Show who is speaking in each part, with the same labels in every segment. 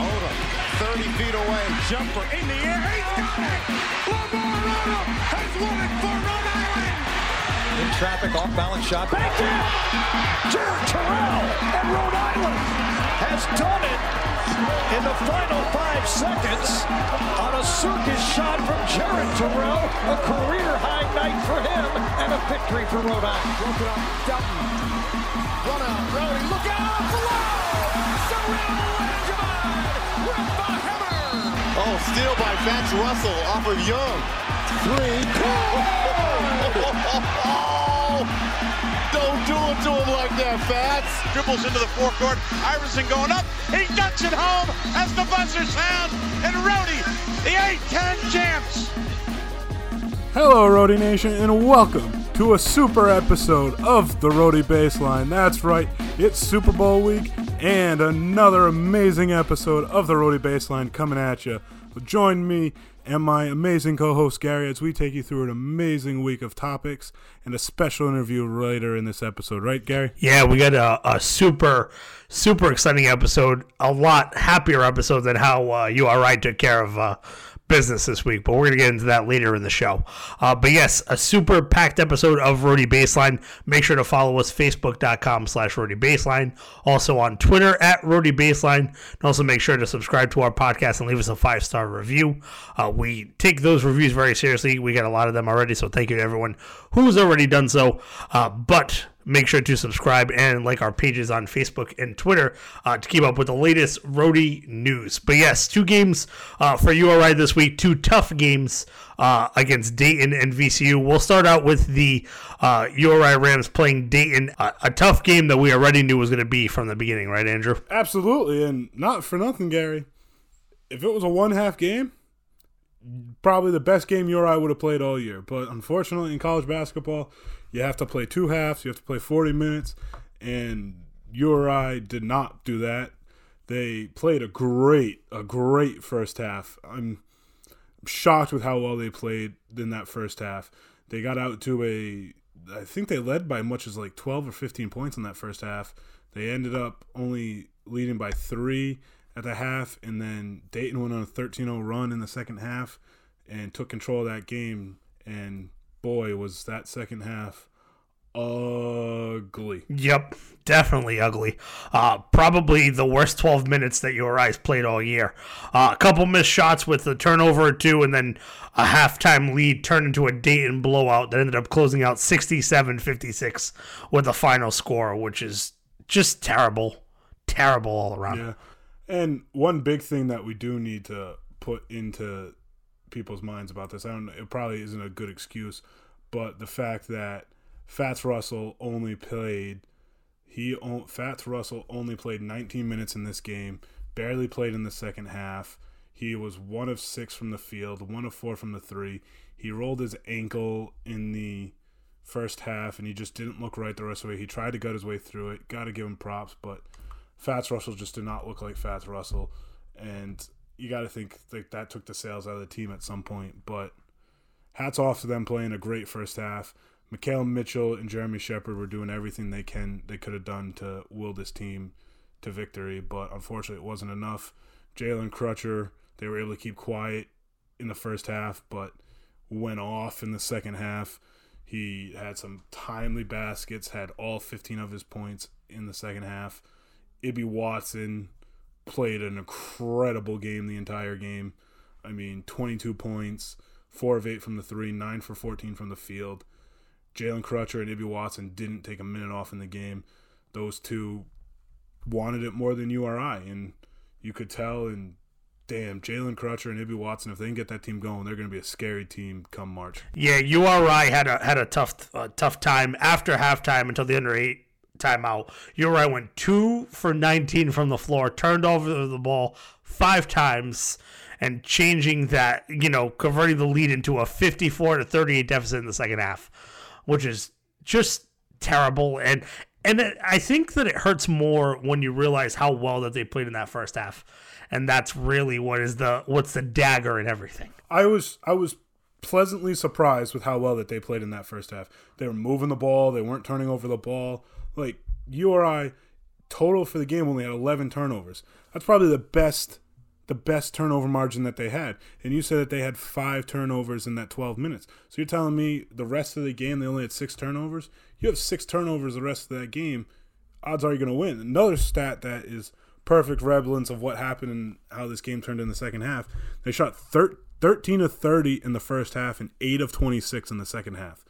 Speaker 1: Odom, 30 feet away, jumper in the air, he's got it! Lamar Odom has won it for Rhode Island!
Speaker 2: In traffic, off balance shot.
Speaker 3: Back in! Jared Terrell and Rhode Island has done it in the final five seconds on a circus shot from Jared Terrell. A career high night for him and a victory for Rhode Island.
Speaker 1: Broke it up, Dutton. Run out, Rowdy, look out! Below! Cyril
Speaker 4: Oh, steal by Fatts Russell off of Young.
Speaker 3: Three.
Speaker 4: Oh, don't do it to him like that, Fatts.
Speaker 5: dribbles into the forecourt. Iverson going up. He ducks it home as the buzzer sounds. And Rhody, the A10 champs.
Speaker 6: Hello, Rhody Nation, and welcome to a super episode of the Rhody Baseline. That's right, it's Super Bowl week, and another amazing episode of the Rhody Baseline coming at you. Join me and my amazing co-host Gary as we take you through an amazing week of topics and a special interview later in this episode. Right, Gary?
Speaker 7: Yeah, we got a, a super, super exciting episode. A lot happier episode than how uh, URI took care of uh, business this week, but we're going to get into that later in the show. Uh, but yes, a super packed episode of Rhody Baseline. Make sure to follow us, facebook.com slash Rhody Baseline. Also on Twitter at Rhody Baseline. And also make sure to subscribe to our podcast and leave us a five-star review. Uh, we take those reviews very seriously. We got a lot of them already, so thank you to everyone who's already done so. Uh, but make sure to subscribe and like our pages on Facebook and Twitter uh, to keep up with the latest Rhody news. But yes, two games uh, for URI this week, two tough games uh, against Dayton and VCU. We'll start out with the uh, URI Rams playing Dayton, a, tough game that we already knew was going to be from the beginning, right, Andrew?
Speaker 6: Absolutely, and not for nothing, Gary. If it was a one-half game, probably the best game URI would have played all year. But unfortunately, in college basketball, you have to play two halves. You have to play 40 minutes, and URI did not do that. They played a great, a great first half. I'm shocked with how well they played in that first half. They got out to a, I think they led by much as like 12 or 15 points in that first half. They ended up only leading by three at the half, and then Dayton went on a 13 0 run in the second half and took control of that game. And boy, was that second half ugly.
Speaker 7: Yep, definitely ugly. Uh, probably the worst 12 minutes that URI's played all year. Uh, a couple missed shots with a turnover or two, and then a halftime lead turned into a Dayton blowout that ended up closing out 67 56 with the final score, which is just terrible. Terrible all around.
Speaker 6: Yeah. And one big thing that we do need to put into people's minds about this, I don't it probably isn't a good excuse, but the fact that Fatts Russell only played he Fatts Russell only played 19 minutes in this game, barely played in the second half. He was one of six from the field, one of four from the three. He rolled his ankle in the first half, and he just didn't look right the rest of the way. He tried to gut his way through it. Got to give him props, but Fatts Russell just did not look like Fatts Russell, and you got to think like that took the sails out of the team at some point. But hats off to them playing a great first half. Makhel Mitchell and Jeremy Sheppard were doing everything they can they could have done to will this team to victory, but unfortunately it wasn't enough. Jalen Crutcher, they were able to keep quiet in the first half, but went off in the second half. He had some timely baskets, had all 15 of his points in the second half. Ibi Watson played an incredible game the entire game. I mean, 22 points, 4 of 8 from the 3, 9 for 14 from the field. Jalen Crutcher and Ibi Watson didn't take a minute off in the game. Those two wanted it more than URI, and you could tell. And damn, Jalen Crutcher and Ibi Watson, if they can get that team going, they're going to be a scary team come March.
Speaker 7: Yeah, URI had a had a tough uh, tough time after halftime until the under eight timeout. URI went two for 19 from the floor, turned over the ball five times, and changing that, you know, converting the lead into a 54 to 38 deficit in the second half, which is just terrible. And and it, I think that it hurts more when you realize how well that they played in that first half, and that's really what is the what's the dagger in everything.
Speaker 6: I was I was pleasantly surprised with how well that they played in that first half. They were moving the ball, they weren't turning over the ball. Like URI total for the game only had 11 turnovers. That's probably the best the best turnover margin that they had. And you said that they had five turnovers in that 12 minutes. So you're telling me the rest of the game they only had six turnovers? You have six turnovers the rest of that game. Odds are you're going to win. Another stat that is perfect relevance of what happened and how this game turned in the second half. They shot thir- 13 of 30 in the first half and 8 of 26 in the second half.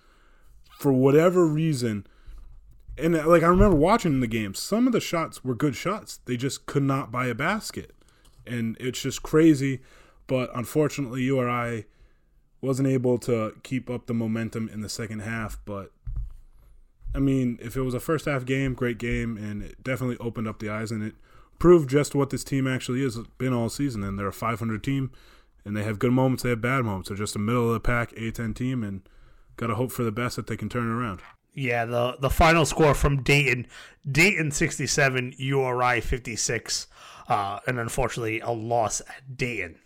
Speaker 6: For whatever reason, and uh, like I remember watching the game, some of the shots were good shots. They just could not buy a basket and it's just crazy. But unfortunately, URI wasn't able to keep up the momentum in the second half. But I mean, if it was a first half game, great game, and it definitely opened up the eyes and it proved just what this team actually is It's been all season. And they're a 500 team, and they have good moments, they have bad moments. They're just a middle of the pack A10 team, and got to hope for the best that they can turn it around.
Speaker 7: Yeah, the the final score from Dayton, Dayton 67, URI 56 uh, and unfortunately a loss at Dayton.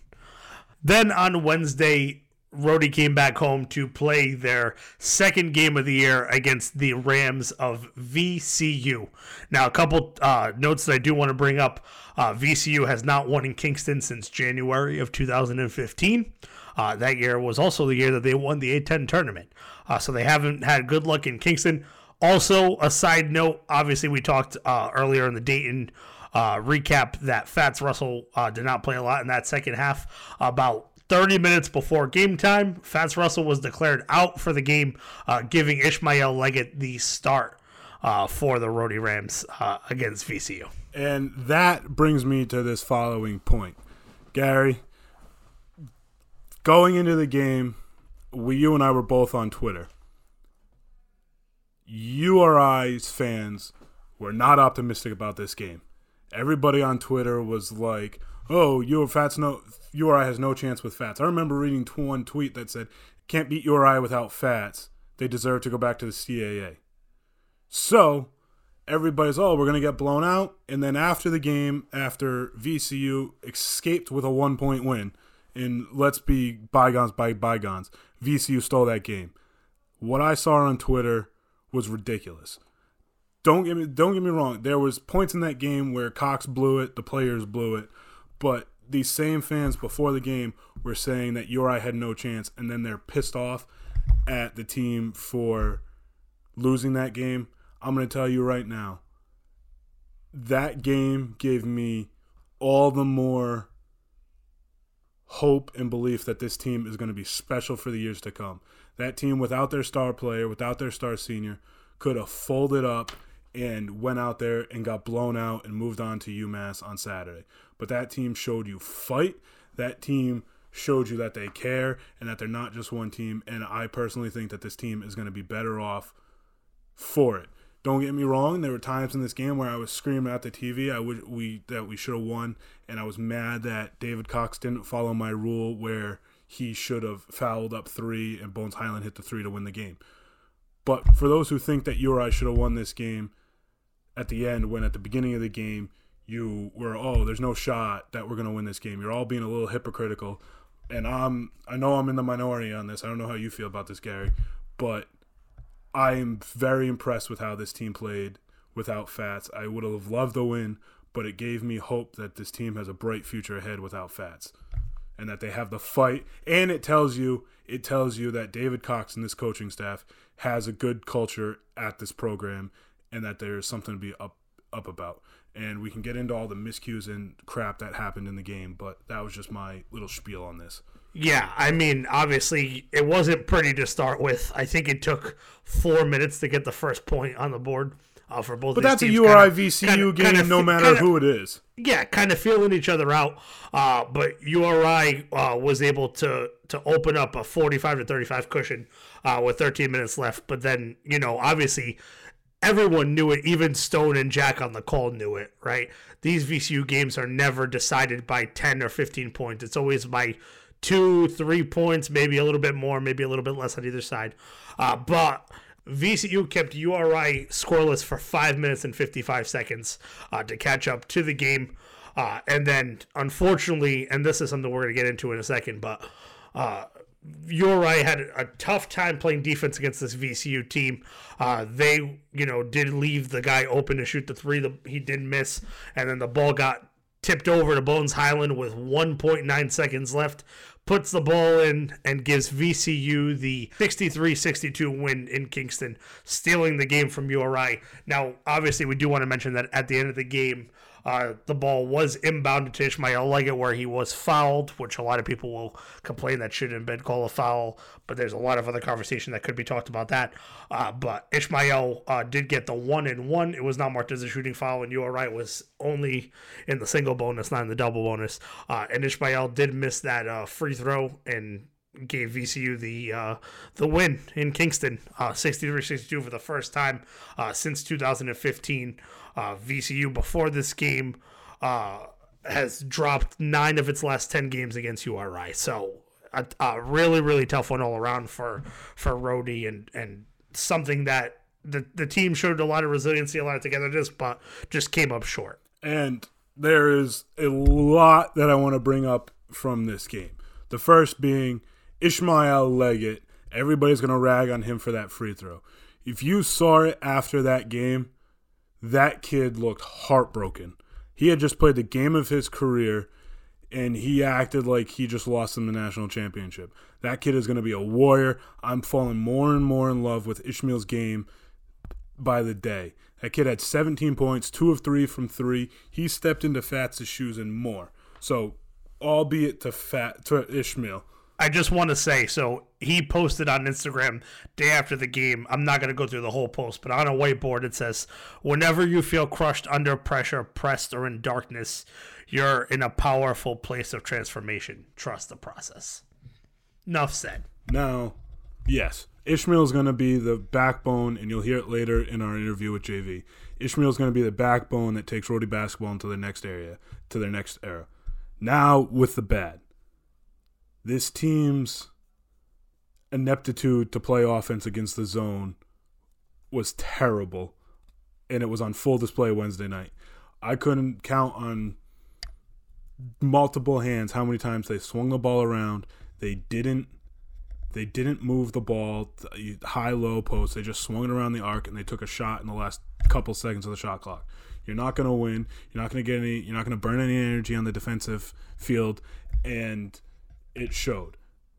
Speaker 7: Then on Wednesday, Rhody came back home to play their second game of the year against the Rams of VCU. Now, a couple uh, notes that I do want to bring up. Uh, VCU has not won in Kingston since January of 2015. Uh, that year was also the year that they won the A10 tournament. Uh, so they haven't had good luck in Kingston. Also, a side note, obviously, we talked uh, earlier in the Dayton uh, recap that Fatts Russell uh, did not play a lot in that second half. About 30 minutes before game time, Fatts Russell was declared out for the game, uh, giving Ishmael Leggett the start for the Rhody Rams against VCU.
Speaker 6: And that brings me to this following point. Gary, going into the game, we, you and I were both on Twitter. URI's fans were not optimistic about this game everybody on Twitter was like, "Oh, your Fatts no URI has no chance with Fatts." I remember reading one tweet that said, "Can't beat URI without Fatts. They deserve to go back to the CAA." So everybody's, "Oh, we're gonna get blown out," and then after the game, after VCU escaped with a one point win, and let's be bygones by bygones, VCU stole that game. What I saw on Twitter was ridiculous don't get me don't get me wrong. There was points in that game where Cox blew it, the players blew it, but these same fans before the game were saying that URI had no chance, and then they're pissed off at the team for losing that game. I'm going to tell you right now, that game gave me all the more hope and belief that this team is going to be special for the years to come. That team, without their star player, without their star senior, could have folded up and went out there and got blown out and moved on to UMass on Saturday. But that team showed you fight. That team showed you that they care and that they're not just one team. And I personally think that this team is going to be better off for it. Don't get me wrong. There were times in this game where I was screaming at the TV. I would we that we should have won, and I was mad that David Cox didn't follow my rule where he should have fouled up three and Bones Hyland hit the three to win the game. But for those who think that you or I should have won this game, at the end when at the beginning of the game you were oh there's no shot that we're going to win this game. You're all being a little hypocritical and i'm i know i'm in the minority on this. I don't know how you feel about this gary but i am very impressed with how this team played without fats. I would have loved the win but it gave me hope that this team has a bright future ahead without fats and that they have the fight and it tells you it tells you that david cox and this coaching staff has a good culture at this program and that there's something to be up up about. And we can get into all the miscues and crap that happened in the game, but that was just my little spiel on this.
Speaker 7: Yeah, I mean, obviously, it wasn't pretty to start with. I think it took four minutes to get the first point on the board uh, for both.
Speaker 6: But that's a URI VCU kinda, game, kinda, no matter kinda, who it is.
Speaker 7: Yeah, kind of feeling each other out. Uh, but URI uh, was able to to open up a forty-five to thirty-five cushion uh, with thirteen minutes left. But then, you know, obviously everyone knew it. Even Stone and Jack on the call knew it, right? These VCU games are never decided by 10 or 15 points. It's always by two, three points, maybe a little bit more, maybe a little bit less on either side. Uh, but VCU kept URI scoreless for five minutes and 55 seconds uh, to catch up to the game. Uh, and then, unfortunately, and this is something we're going to get into in a second, but uh, URI had a tough time playing defense against this VCU team. Uh, they, you know, did leave the guy open to shoot the three. The, he did miss, and then the ball got tipped over to Bones Hyland with 1.9 seconds left. Puts the ball in and gives VCU the 63 62 win in Kingston, stealing the game from URI. Now, obviously, we do want to mention that at the end of the game, uh, the ball was inbounded to Ishmael Leggett where he was fouled, which a lot of people will complain that shouldn't have been called a foul, but there's a lot of other conversation that could be talked about that. Uh, but Ishmael uh, did get the one and one. It was not marked as a shooting foul, and URI, was only in the single bonus, not in the double bonus. Uh, and Ishmael did miss that uh, free throw and gave VCU the uh, the win in Kingston, 63-62 for the first time since 2015. Uh, VCU before this game uh, has dropped nine of its last ten games against URI. So a, a really really tough one all around for for Rhody and and something that the the team showed a lot of resiliency, a lot of togetherness, but just came up short.
Speaker 6: And there is a lot that I want to bring up from this game. The first being Ishmael Leggett. Everybody's going to rag on him for that free throw. If you saw it after that game, that kid looked heartbroken. He had just played the game of his career and he acted like he just lost him the national championship. That kid is going to be a warrior. I'm falling more and more in love with Ishmael's game by the day. That kid had 17 points, two of three from three. He stepped into Fatts' shoes and more. So, albeit to Fat to Ishmael,
Speaker 7: I just want to say so he posted on Instagram day after the game. I'm not going to go through the whole post, but on a whiteboard it says, Whenever you feel crushed under pressure, pressed, or in darkness, you're in a powerful place of transformation. Trust the process. Enough said.
Speaker 6: Now, yes, Ishmael is going to be the backbone, and you'll hear it later in our interview with JV. Ishmael is going to be the backbone that takes Rhody basketball into their next area, to their next era. Now, with the bad this team's ineptitude to play offense against the zone was terrible, and it was on full display Wednesday night. I couldn't count on multiple hands how many times they swung the ball around. They didn't. They didn't move the ball high low post. They just swung it around the arc and they took a shot in the last couple seconds of the shot clock. You're not going to win. You're not going to get any. You're not going to burn any energy on the defensive field, and it showed.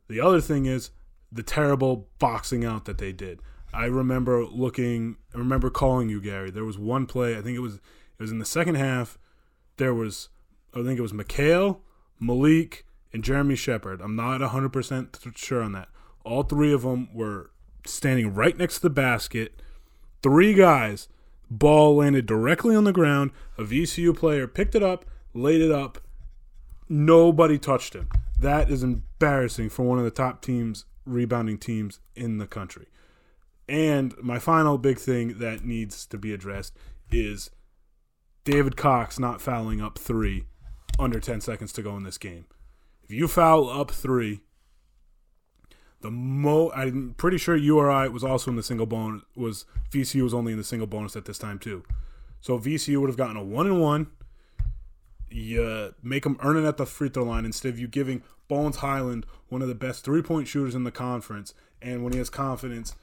Speaker 6: The other thing is the terrible boxing out that they did. I remember looking. I remember calling you, Gary. There was one play. I think it was it was in the second half. There was I think it was Makhel, Malik, and Jeremy Sheppard. I'm not 100% sure on that. All three of them were standing right next to the basket. Three guys. Ball landed directly on the ground. A VCU player picked it up, laid it up. Nobody touched him. That is embarrassing for one of the top teams, rebounding teams in the country. And my final big thing that needs to be addressed is David Cox not fouling up three under 10 seconds to go in this game. If you foul up three, the mo I'm pretty sure URI was also in the single bonus was VCU was only in the single bonus at this time too. So VCU would have gotten a one and one you make him earn it at the free throw line instead of you giving Bones Hyland one of the best three point shooters in the conference. And when he has confidence,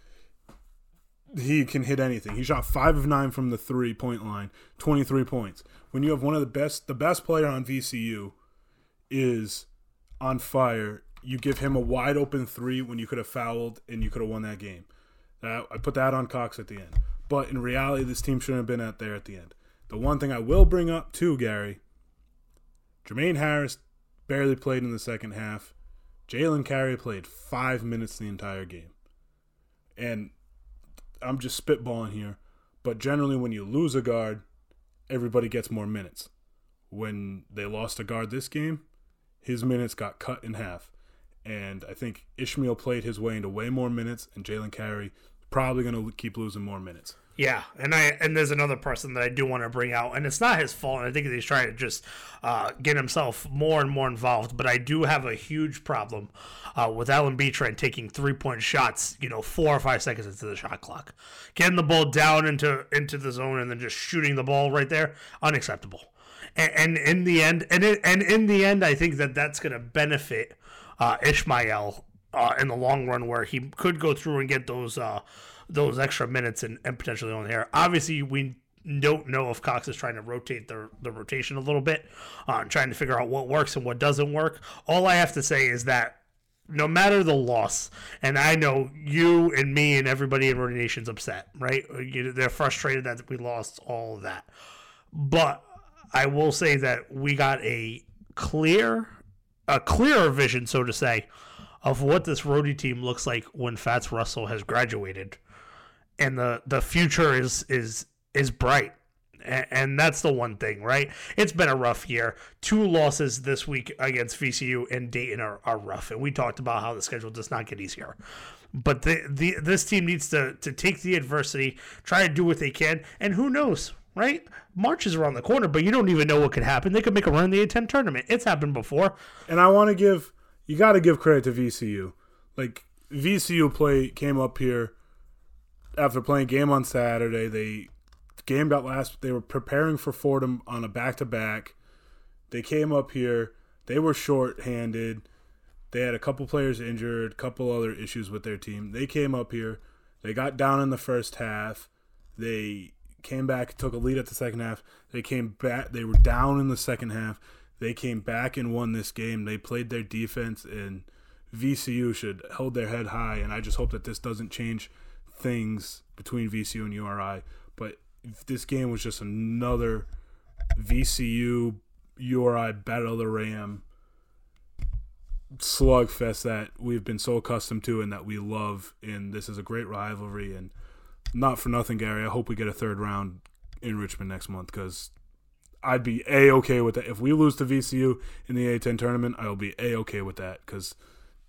Speaker 6: he can hit anything. He shot five of nine from the three point line, 23 points. When you have one of the best, the best player on VCU is on fire, you give him a wide open three when you could have fouled and you could have won that game. That, I put that on Cox at the end. But in reality, this team shouldn't have been out there at the end. The one thing I will bring up too, Gary, Jermaine Harris barely played in the second half. Jalen Carey played five minutes the entire game. And I'm just spitballing here, but generally, when you lose a guard, everybody gets more minutes. When they lost a guard this game, his minutes got cut in half. And I think Ishmael played his way into way more minutes, and Jalen Carey probably going to keep losing more minutes.
Speaker 7: Yeah, and I and there's another person that I do want to bring out, and it's not his fault. I think he's trying to just uh, get himself more and more involved. But I do have a huge problem uh, with Allen Betrand taking three point shots. You know, four or five seconds into the shot clock, getting the ball down into into the zone and then just shooting the ball right there, unacceptable. And, and in the end, and it, and in the end, I think that that's going to benefit uh, Ishmael uh, in the long run where he could go through and get those uh, those extra minutes and, and potentially on there. Obviously, we don't know if Cox is trying to rotate the, the rotation a little bit, uh, trying to figure out what works and what doesn't work. All I have to say is that no matter the loss, and I know you and me and everybody in Rhody Nation's upset, right? They're frustrated that we lost all of that. But I will say that we got a clear, a clearer vision, so to say, of what this roadie team looks like when Fatts Russell has graduated, and the the future is is is bright. And that's the one thing, right? It's been a rough year. Two losses this week against VCU and Dayton are, are rough. And we talked about how the schedule does not get easier. But the, the this team needs to, to take the adversity, try to do what they can, and who knows, right? March is around the corner, but you don't even know what could happen. They could make a run in the A10 tournament. It's happened before.
Speaker 6: And I want to give you got to give credit to VCU. Like VCU play came up here after playing game on Saturday. They game got last. They were preparing for Fordham on a back to back. They came up here. They were short-handed. They had a couple players injured, couple other issues with their team. They came up here. They got down in the first half. They came back, took a lead at the second half. They came back. They were down in the second half. They came back and won this game. They played their defense, and VCU should hold their head high. And I just hope that this doesn't change things between VCU and URI. But this game was just another VCU URI battle of the Ram slugfest that we've been so accustomed to and that we love. And this is a great rivalry. And not for nothing, Gary. I hope we get a third round in Richmond next month because I'd be a okay with that. If we lose to VCU in the A10 tournament, I'll be a okay with that because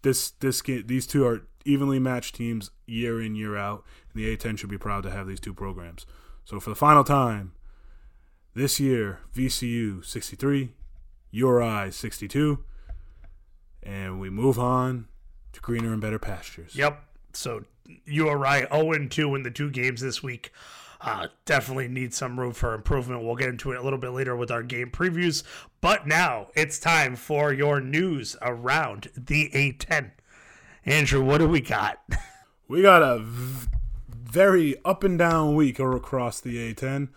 Speaker 6: this this these two are evenly matched teams year in year out, and the A10 should be proud to have these two programs. So for the final time this year, VCU 63, URI 62, and we move on to greener and better pastures.
Speaker 7: Yep. So URI 0 2 in the two games this week. Uh, definitely needs some room for improvement. We'll get into it a little bit later with our game previews. But now it's time for your news around the A10. Andrew, what do we got?
Speaker 6: We got a v- very up and down week across the A10.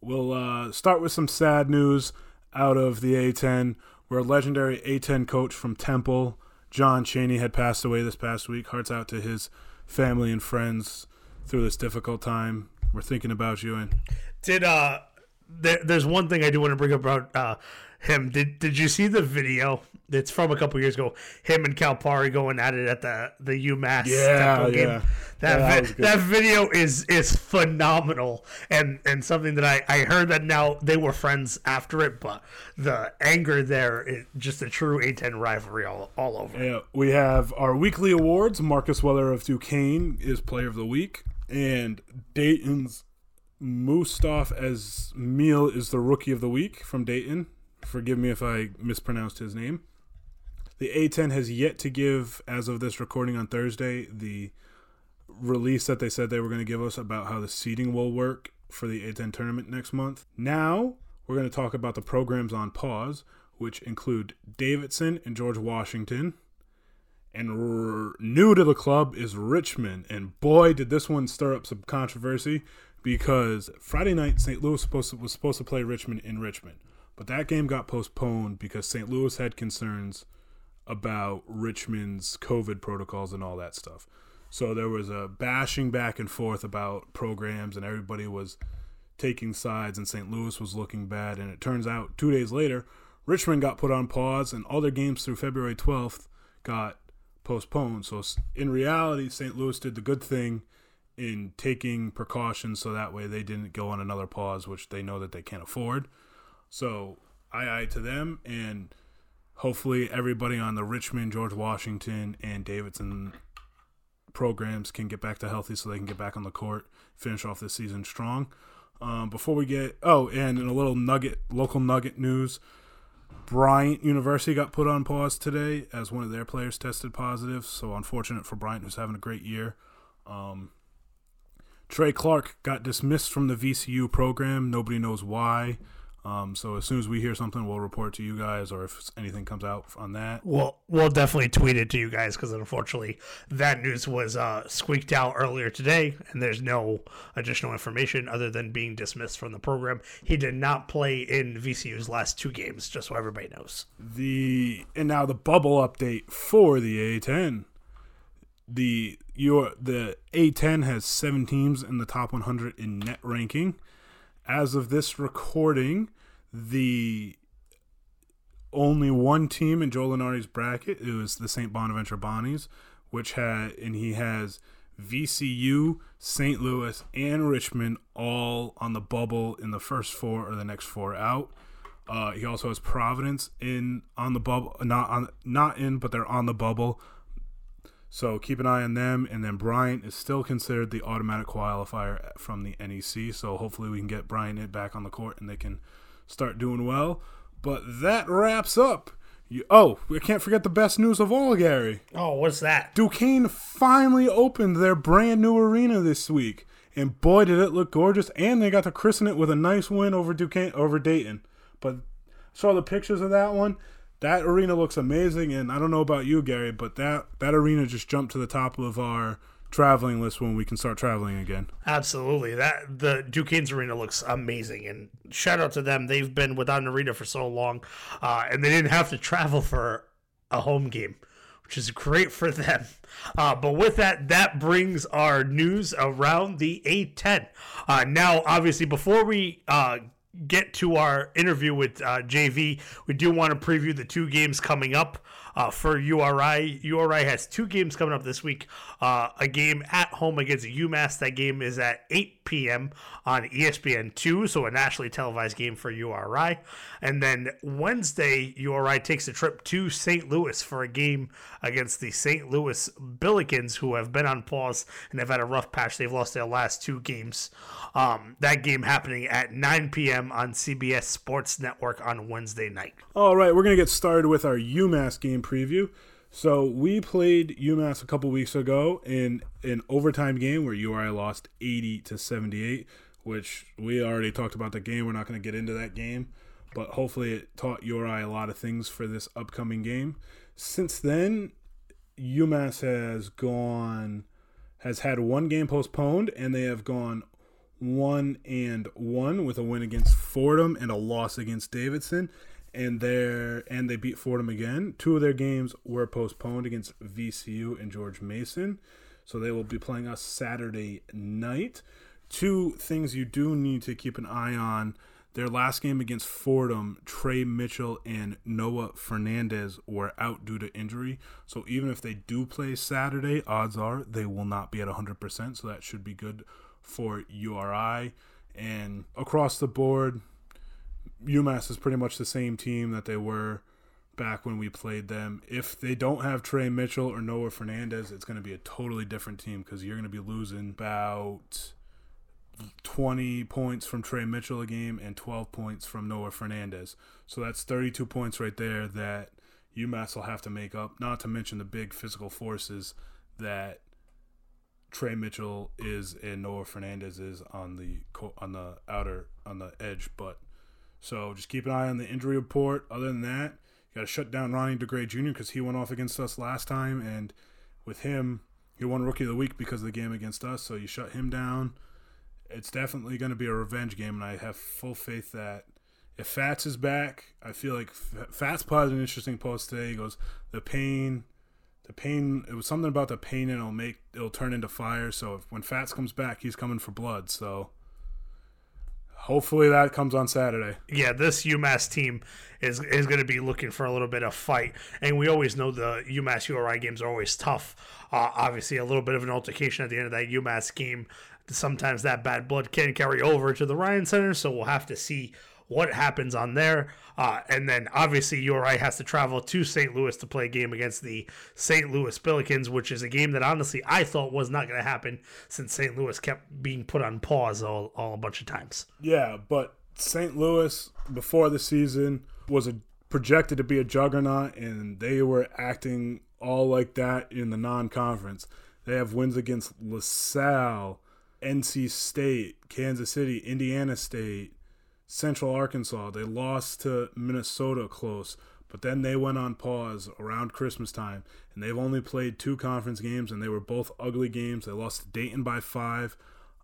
Speaker 6: We'll uh, start with some sad news out of the A10, where legendary A10 coach from Temple, John Chaney, had passed away this past week. Hearts out to his family and friends through this difficult time. We're thinking about you and
Speaker 7: Did uh, there, there's one thing I do want to bring up about uh him. Did Did you see the video? It's from a couple years ago. Him and Calipari going at it at the the UMass
Speaker 6: Yeah,
Speaker 7: Temple
Speaker 6: yeah.
Speaker 7: game. That
Speaker 6: Yeah, that
Speaker 7: vi- that video is is phenomenal and and something that I I heard that now they were friends after it, but the anger there is just a true A10 rivalry all all over.
Speaker 6: Yeah, we have our weekly awards. Marcus Weller of Duquesne is Player of the Week, and Dayton's Mustaf as Meal is the Rookie of the Week from Dayton. Forgive me if I mispronounced his name. The A10 has yet to give, as of this recording on Thursday, the release that they said they were going to give us about how the seating will work for the A10 tournament next month. Now, we're going to talk about the programs on pause, which include Davidson and George Washington. And r- new to the club is Richmond. And boy, did this one stir up some controversy because Friday night St. Louis supposed to, was supposed to play Richmond in Richmond. But that game got postponed because St. Louis had concerns about Richmond's COVID protocols and all that stuff. So there was a bashing back and forth about programs, and everybody was taking sides, and St. Louis was looking bad. And it turns out two days later, Richmond got put on pause, and all their games through February 12th got postponed. So in reality, St. Louis did the good thing in taking precautions so that way they didn't go on another pause, which they know that they can't afford. So I I to them, and hopefully everybody on the Richmond, George Washington, and Davidson programs can get back to healthy so they can get back on the court, finish off this season strong. Um, before we get oh, and in a little nugget, local nugget news, Bryant University got put on pause today as one of their players tested positive. So unfortunate for Bryant, who's having a great year. Um, Tre Clark got dismissed from the VCU program. Nobody knows why. Um, so as soon as we hear something, we'll report to you guys, or if anything comes out on that.
Speaker 7: We'll we'll definitely tweet it to you guys because unfortunately that news was uh, squeaked out earlier today, and there's no additional information other than being dismissed from the program. He did not play in VCU's last two games, just so everybody knows.
Speaker 6: The and now the bubble update for the A10. The your the A10 has seven teams in the top 100 in net ranking. As of this recording, the only one team in Joe Lunardi's bracket it was the St. Bonaventure Bonnies, which had and he has VCU, St. Louis, and Richmond all on the bubble in the first four or the next four out. Uh, he also has Providence in on the bubble, not on not in, but they're on the bubble. So keep an eye on them. And then Bryant is still considered the automatic qualifier from the NEC. So hopefully we can get Bryant back on the court and they can start doing well. But that wraps up. You, oh, we can't forget the best news of all, Gary.
Speaker 7: Oh, what's that?
Speaker 6: Duquesne finally opened their brand new arena this week, and boy, did it look gorgeous! And they got to christen it with a nice win over Duquesne over Dayton. But saw the pictures of that one. That arena looks amazing, and I don't know about you, Gary, but that that arena just jumped to the top of our traveling list when we can start traveling again.
Speaker 7: Absolutely. That the Duquesne's arena looks amazing and shout out to them. They've been without an arena for so long. Uh, and they didn't have to travel for a home game, which is great for them. Uh, but with that, that brings our news around the A10. Uh, now, obviously, before we uh, get to our interview with uh, JV, we do want to preview the two games coming up uh, for URI. URI has two games coming up this week. Uh, a game at home against UMass. That game is at 8 p.m. on ESPN2, so a nationally televised game for URI. And then Wednesday, URI takes a trip to St. Louis for a game against the St. Louis Billikens, who have been on pause and have had a rough patch. They've lost their last two games. Um, that game happening at 9 p.m. on CBS Sports Network on Wednesday night.
Speaker 6: All right, we're going to get started with our UMass game preview. So we played UMass a couple weeks ago in an overtime game where URI lost 80 to 78, which we already talked about the game. We're not going to get into that game, but hopefully it taught URI a lot of things for this upcoming game. Since then, UMass has gone has had one game postponed and they have gone one and one with a win against Fordham and a loss against Davidson and they and they beat Fordham again. Two of their games were postponed against VCU and George Mason, so they will be playing us Saturday night. Two things you do need to keep an eye on. Their last game against Fordham, Tre Mitchell and Noah Fernandes were out due to injury. So even if they do play Saturday, odds are they will not be at 100%. So that should be good for URI. And across the board, UMass is pretty much the same team that they were back when we played them. If they don't have Tre Mitchell or Noah Fernandes, it's going to be a totally different team because you're going to be losing about 20 points from Tre Mitchell a game and 12 points from Noah Fernandes. So that's 32 points right there that UMass will have to make up, not to mention the big physical forces that Tre Mitchell is and Noah Fernandes is on the on the outer on the edge, but so just keep an eye on the injury report. Other than that, you got to shut down Ronnie DeGray Jr. because he went off against us last time, and with him, he won Rookie of the Week because of the game against us. So you shut him down. It's definitely going to be a revenge game, and I have full faith that if Fatts is back, I feel like Fatts out an interesting post today. He goes, "The pain." The pain. It was something about the pain, and it'll make it'll turn into fire. So if, when Fatts comes back, he's coming for blood. So hopefully that comes on Saturday.
Speaker 7: Yeah, this UMass team is is going to be looking for a little bit of fight, and we always know the UMass URI games are always tough. Uh, obviously, a little bit of an altercation at the end of that UMass game. Sometimes that bad blood can carry over to the Ryan Center, so we'll have to see what happens on there. Uh, and then obviously URI has to travel to St. Louis to play a game against the St. Louis Billikens, which is a game that honestly I thought was not going to happen since St. Louis kept being put on pause all, all a bunch of times.
Speaker 6: Yeah, but St. Louis before the season was a, projected to be a juggernaut, and they were acting all like that in the non-conference. They have wins against LaSalle, NC State, Kansas City, Indiana State, Central Arkansas. They lost to Minnesota close, but then they went on pause around Christmas time, and they've only played two conference games, and they were both ugly games. They lost to Dayton by five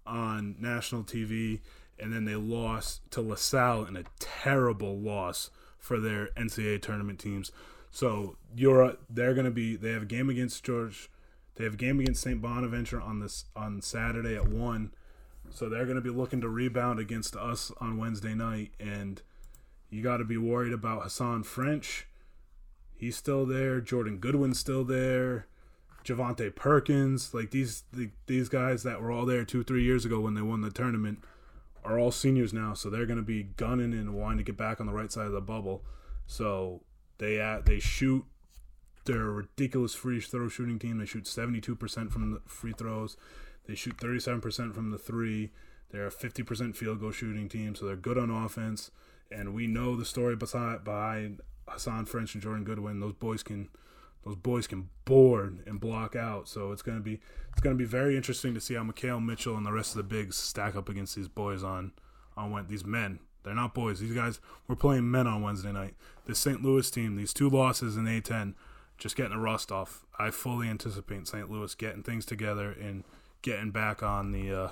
Speaker 6: on national TV, and then they lost to LaSalle in a terrible loss for their NCAA tournament teams. So you're they're going to be they have a game against George, they have a game against St. Bonaventure on this on Saturday at one. So they're going to be looking to rebound against us on Wednesday night, and you got to be worried about Hassan French. He's still there. Jordan Goodwin's still there. Javonte Perkins, like these the, these guys that were all there two three years ago when they won the tournament, are all seniors now. So they're going to be gunning and wanting to get back on the right side of the bubble. So they uh, they shoot. They're a ridiculous free throw shooting team. They shoot seventy two percent from the free throws. They shoot 37% from the three. They're a 50% field goal shooting team, so they're good on offense. And we know the story behind Hassan French and Jordan Goodwin. Those boys can those boys can board and block out. So it's gonna be it's gonna be very interesting to see how Makhel Mitchell and the rest of the bigs stack up against these boys on on these men. They're not boys. These guys we're playing men on Wednesday night. This St. Louis team, these two losses in A10, just getting the rust off. I fully anticipate St. Louis getting things together and getting back on the uh,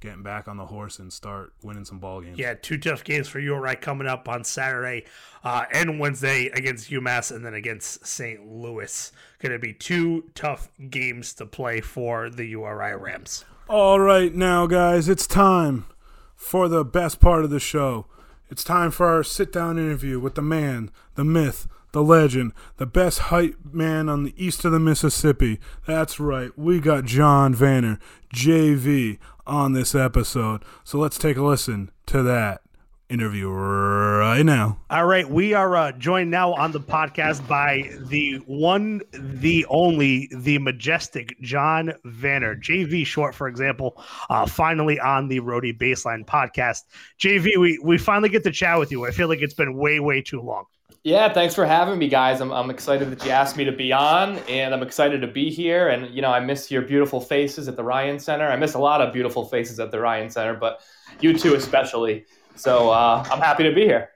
Speaker 6: getting back on the horse and start winning some ball games.
Speaker 7: Yeah, two tough games for URI coming up on Saturday uh, and Wednesday against UMass and then against St. Louis. Going to be two tough games to play for the URI Rams.
Speaker 6: All right, now guys, it's time for the best part of the show. It's time for our sit down interview with the man, the myth, the legend, the best hype man on the east of the Mississippi. That's right, we got John Vanner, JV, on this episode. So let's take a listen to that interview right now.
Speaker 7: All right, we are uh, joined now on the podcast by the one, the only, the majestic John Vanner, JV short, for example, uh, finally on the Rhody Baseline podcast. JV, we, we finally get to chat with you. I feel like it's been way, way too long.
Speaker 8: Yeah, thanks for having me, guys. I'm, I'm excited that you asked me to be on, and I'm excited to be here. And, you know, I miss your beautiful faces at the Ryan Center. I miss a lot of beautiful faces at the Ryan Center, but you two especially. So uh, I'm happy to be here.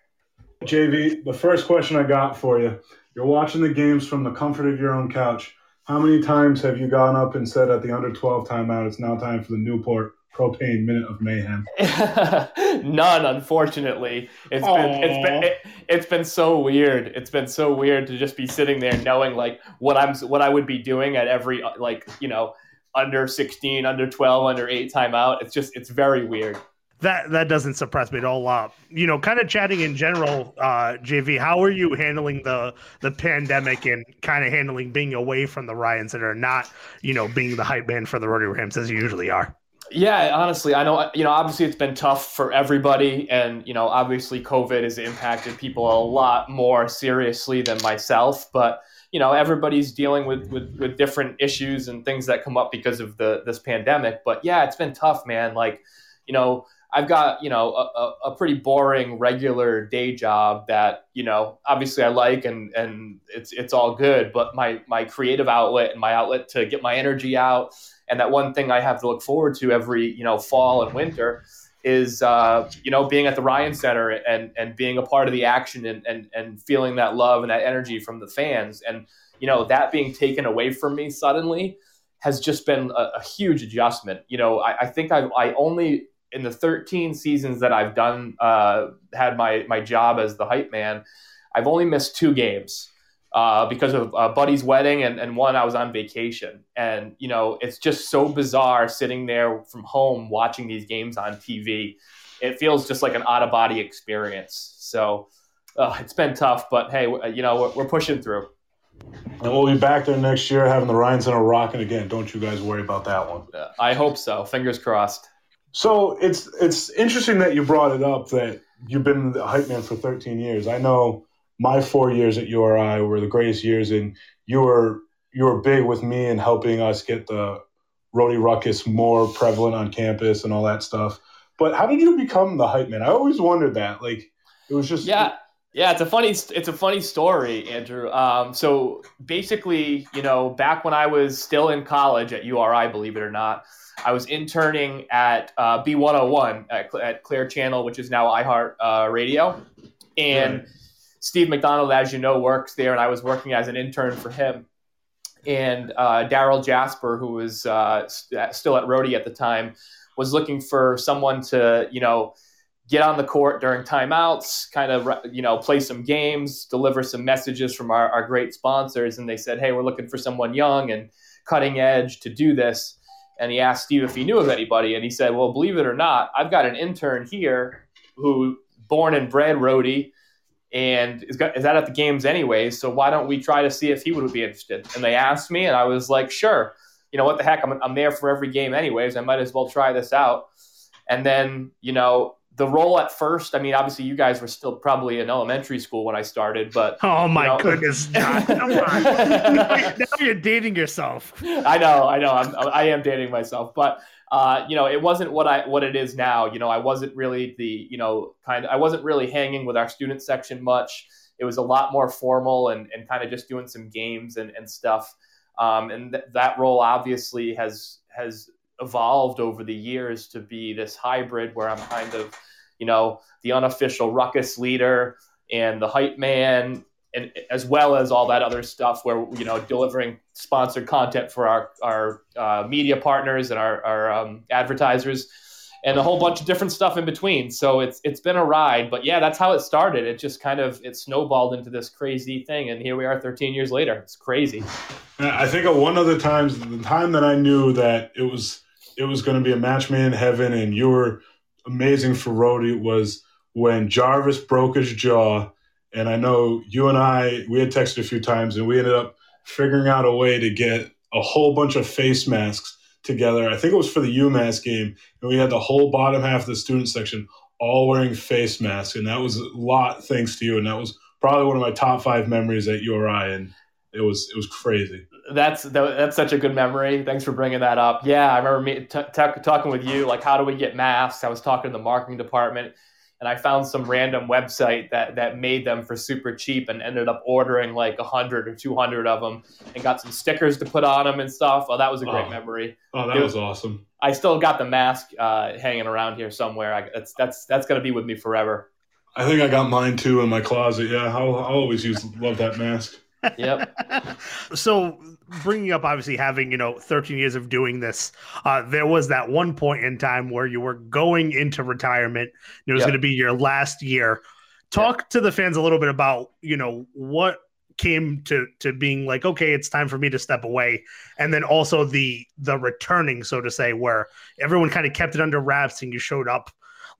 Speaker 6: JV, the first question I got for you you're watching the games from the comfort of your own couch. How many times have you gone up and said at the under 12 timeout, it's now time for the Newport propane minute of mayhem?
Speaker 8: None, unfortunately. It's Aww. been it's been it, has been so weird. It's been so weird to just be sitting there knowing like what I'm what I would be doing at every like you know under 16, under 12, under eight timeout. It's just it's very weird.
Speaker 7: That that doesn't suppress me at all. Uh, you know, kind of chatting in general, uh, JV. How are you handling the the pandemic and kind of handling being away from the Ryans that are not, you know, being the hype man for the Rhody Rams as you usually are?
Speaker 8: Yeah, honestly, I know, uh, you know, obviously it's been tough for everybody. And, you know, obviously COVID has impacted people a lot more seriously than myself. But, you know, everybody's dealing with, with, with different issues and things that come up because of the this pandemic. But yeah, it's been tough, man. Like, you know, I've got, you know, a, a pretty boring regular day job that, you know, obviously I like and, and it's, it's all good, but my, my creative outlet and my outlet to get my energy out and that one thing I have to look forward to every you know fall and winter is uh, you know being at the Ryan Center and and being a part of the action and, and and feeling that love and that energy from the fans and you know that being taken away from me suddenly has just been a, a huge adjustment. You know, I, I think I I only in the 13 seasons that I've done uh, had my my job as the hype man, I've only missed two games uh, because of a buddy's wedding and, and one I was on vacation. And, you know, it's just so bizarre sitting there from home watching these games on TV. It feels just like an out of body experience. So uh, it's been tough, but hey, you know, we're, we're, pushing through.
Speaker 6: And we'll be back there next year having the Ryan Center rocking again. Don't you guys worry about that one.
Speaker 8: Uh, I hope so. Fingers crossed.
Speaker 6: So it's it's interesting that you brought it up that you've been the hype man for 13 years. I know my four years at URI were the greatest years, and you were you were big with me in helping us get the Rhody Ruckus more prevalent on campus and all that stuff. But how did you become the hype man? I always wondered that. Like it was just
Speaker 8: yeah. Yeah, it's a funny it's a funny story, Andrew. Um, so basically, you know, back when I was still in college at URI, believe it or not, I was interning at uh, B101 at, at Clear Channel, which is now iHeart uh, Radio, and. Steve McDonald, as you know, works there, and I was working as an intern for him. And uh, Daryl Jasper, who was uh, st- still at Rhody at the time, was looking for someone to, you know, get on the court during timeouts, kind of, you know, play some games, deliver some messages from our, our great sponsors. And they said, hey, we're looking for someone young and cutting edge to do this. And he asked Steve if he knew of anybody. And he said, well, believe it or not, I've got an intern here who born and bred Rhody and is, got, is that at the games anyways. So why don't we try to see if he would be interested? And they asked me, and I was like, sure. You know what the heck? I'm, I'm there for every game anyways. I might as well try this out. And then you know the role at first. I mean, obviously you guys were still probably in elementary school when I started, but
Speaker 7: oh my you know, goodness, come on! now you're dating yourself.
Speaker 8: I know, I know. I'm, I am dating myself, but uh, you know, it wasn't what I what it is now. You know, I wasn't really the you know kind of I wasn't really hanging with our student section much. It was a lot more formal and, and kind of just doing some games and, and stuff. Um, and th- that role obviously has has evolved over the years to be this hybrid where I'm kind of, you know, the unofficial ruckus leader and the hype man and as well as all that other stuff where you know delivering sponsored content for our our uh, media partners and our, our um, advertisers and a whole bunch of different stuff in between. So it's it's been a ride but yeah that's how it started. It just kind of it snowballed into this crazy thing and here we are 13 years later. It's crazy.
Speaker 6: I think one of the times the time that i knew that it was it was going to be a match made in heaven and you were amazing for Rhody was when jarvis broke his jaw and I know you and I, we had texted a few times and we ended up figuring out a way to get a whole bunch of face masks together. I think it was for the UMass game. And we had the whole bottom half of the student section all wearing face masks. And that was a lot thanks to you. And that was probably one of my top five memories at URI. And it was, it was crazy.
Speaker 8: That's that's such a good memory. Thanks for bringing that up. Yeah, I remember me t- t- talking with you. Like, how do we get masks? I was talking to the marketing department and I found some random website that that made them for super cheap and ended up ordering like a hundred or two hundred of them and got some stickers to put on them and stuff. Oh, that was a great
Speaker 6: oh.
Speaker 8: memory.
Speaker 6: Oh, that was, was, awesome.
Speaker 8: I still got the mask uh, hanging around here somewhere. I, that's that's that's gonna be with me forever.
Speaker 6: I think I got mine too in my closet. Yeah, I'll, I'll always use love that mask.
Speaker 8: Yep.
Speaker 7: so bringing up obviously having you know 13 years of doing this uh, there was that one point in time where you were going into retirement it was yep. going to be your last year talk yep. to the fans a little bit about you know what came to to being like okay it's time for me to step away and then also the the returning so to say where everyone kind of kept it under wraps and you showed up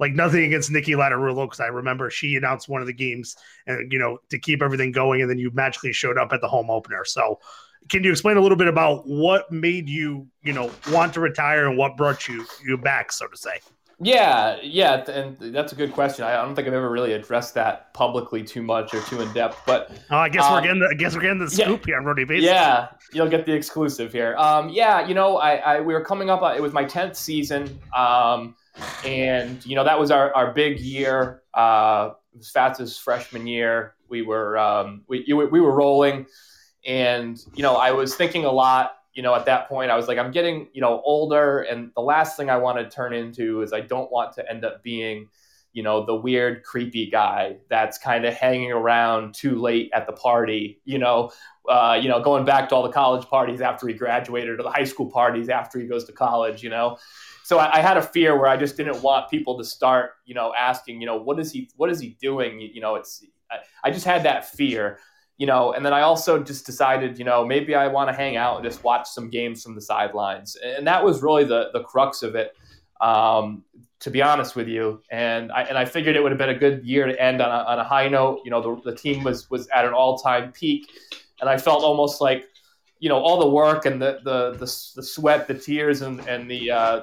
Speaker 7: like nothing against Nikki Laterulo because I remember she announced one of the games and you know to keep everything going, and then you magically showed up at the home opener. So can you explain a little bit about what made you, you know, want to retire and what brought you you back, so to say?
Speaker 8: Yeah, yeah, and that's a good question. I don't think I've ever really addressed that publicly too much or too in depth. But
Speaker 7: oh, I guess um, we're getting the I guess we're getting the scoop yeah, here on Rhody
Speaker 8: Yeah, you'll get the exclusive here. Um, yeah, you know, I, I we were coming up. Uh, it was my tenth season, um, and you know that was our, our big year. Uh, it was Fatts's freshman year. We were um, we we were rolling. And, you know, I was thinking a lot, you know, at that point, I was like, I'm getting, you know, older. And the last thing I want to turn into is I don't want to end up being, you know, the weird, creepy guy that's kind of hanging around too late at the party, you know, uh, you know, going back to all the college parties after he graduated or the high school parties after he goes to college, you know. So I, I, had a fear where I just didn't want people to start, you know, asking, you know, what is he, what is he doing? You, you know, it's, I, I just had that fear you know, and then I also just decided, you know, maybe I want to hang out and just watch some games from the sidelines, and that was really the the crux of it, um, to be honest with you. And I and I figured it would have been a good year to end on a, on a high note. You know, the, the team was was at an all time peak, and I felt almost like, you know, all the work and the the the, the sweat, the tears, and and the uh,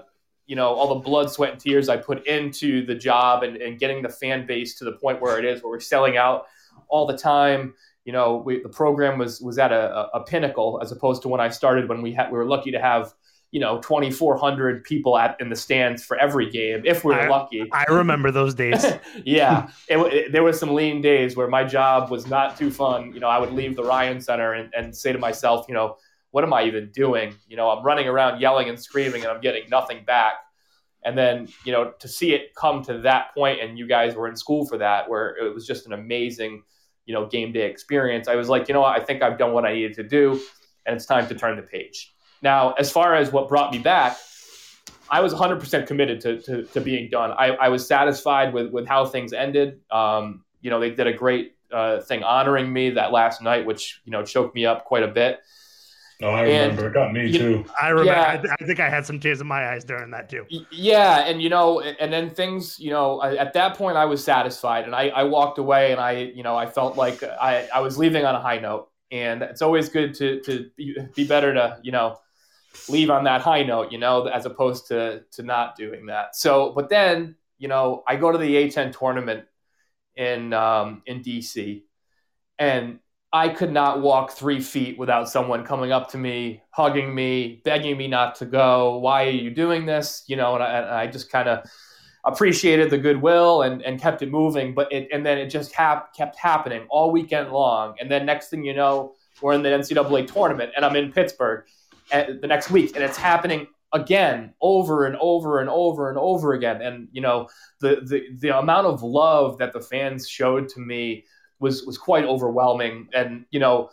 Speaker 8: you know all the blood sweat and tears i put into the job and, and getting the fan base to the point where it is where we're selling out all the time. You know, we, the program was was at a, a, pinnacle as opposed to when I started when we had we were lucky to have you know 2400 people at in the stands for every game if we were
Speaker 7: I,
Speaker 8: lucky.
Speaker 7: I remember those days.
Speaker 8: Yeah. It, it, there was some lean days where my job was not too fun. You know i would leave the ryan center and, and say to myself you know what am I even doing? You know, I'm running around yelling and screaming, and I'm getting nothing back. And then, you know, to see it come to that point, and you guys were in school for that, where it was just an amazing, you know, game day experience. I was like, you know? I think I've done what I needed to do, and it's time to turn the page. Now, as far as what brought me back, I was 100% committed to, to, to being done. I, I, was satisfied with, with how things ended. Um, you know, they did a great uh, thing honoring me that last night, which, you know, choked me up quite a bit.
Speaker 6: Oh, I remember. And, it got me too.
Speaker 7: I remember. Yeah, I, th- I, think I had some tears in my eyes during that too.
Speaker 8: Yeah, and you know, and then things, you know, at that point I was satisfied, and I, I walked away, and I, you know, I felt like I, I was leaving on a high note, and it's always good to to be better to, you know, leave on that high note, you know, as opposed to to not doing that. So, but then, you know, I go to the A10 tournament in um, in DC, and I could not walk three feet without someone coming up to me, hugging me, begging me not to go. Why are you doing this? You know, and I, and I just kind of appreciated the goodwill and, and kept it moving. But it, and then it just hap- kept happening all weekend long. And then next thing you know, we're in the NCAA tournament and I'm in Pittsburgh eh, the next week and it's happening again over and over and over and over again. And, you know, the, the, the amount of love that the fans showed to me was was quite overwhelming. And you know,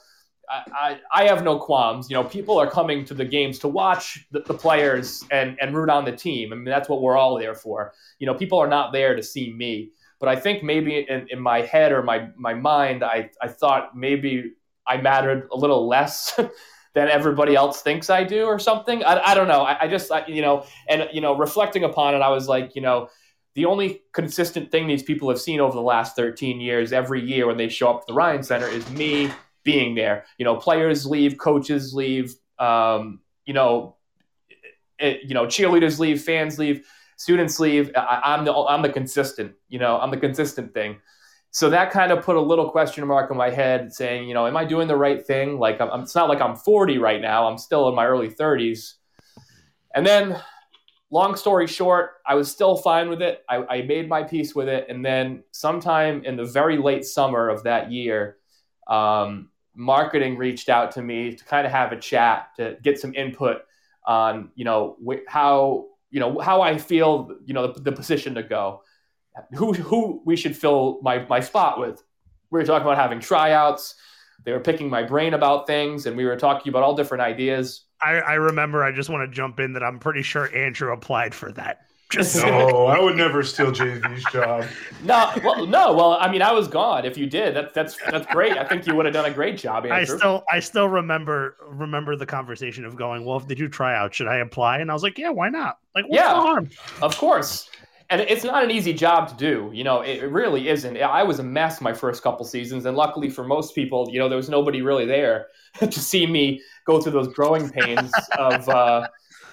Speaker 8: I, I, have no qualms. You know, people are coming to the games to watch the, the, players and and root on the team. I mean, that's what we're all there for. You know, people are not there to see me. But I think maybe in, in my head or my my mind, I I thought maybe I mattered a little less. than everybody else thinks I do, or something. I, I don't know. I, I just, I, you know, and you know, reflecting upon it, I was like, you know, the only consistent thing these people have seen over the last 13 years every year when they show up to the Ryan Center is me being there. You know, players leave, coaches leave, um, you know, it, you know, cheerleaders leave, fans leave, students leave. I, am the I'm the consistent. You know, I'm the consistent thing. So that kind of put a little question mark in my head, saying, you know, am I doing the right thing? Like, I'm, it's not like I'm 40 right now. I'm still in my early 30s. And then long story short, I was still fine with it. I, I, made my peace with it. And then sometime in the very late summer of that year, um, marketing reached out to me to kind of have a chat to get some input on, you know, wh- how, you know, how I feel, you know, the, the, position to go, who, who we should fill my, my spot with. We were talking about having tryouts. They were picking my brain about things and we were talking about all different ideas
Speaker 7: I, I remember. I just want to jump in that I'm pretty sure Andrew applied for that.
Speaker 6: Just no, I would never steal JV's job.
Speaker 8: No, well, no, well, I mean, I was gone. If you did, that's that's that's great. I think you would have done a great job. Andrew.
Speaker 7: I still, I still remember remember the conversation of going, well, did you try out? Should I apply? And I was like, yeah, why not? Like, what's yeah, the harm?
Speaker 8: Of course. And it's not an easy job to do. You know, it really isn't. I was a mess my first couple seasons, and luckily for most people, you know, there was nobody really there to see me go through those growing pains of uh,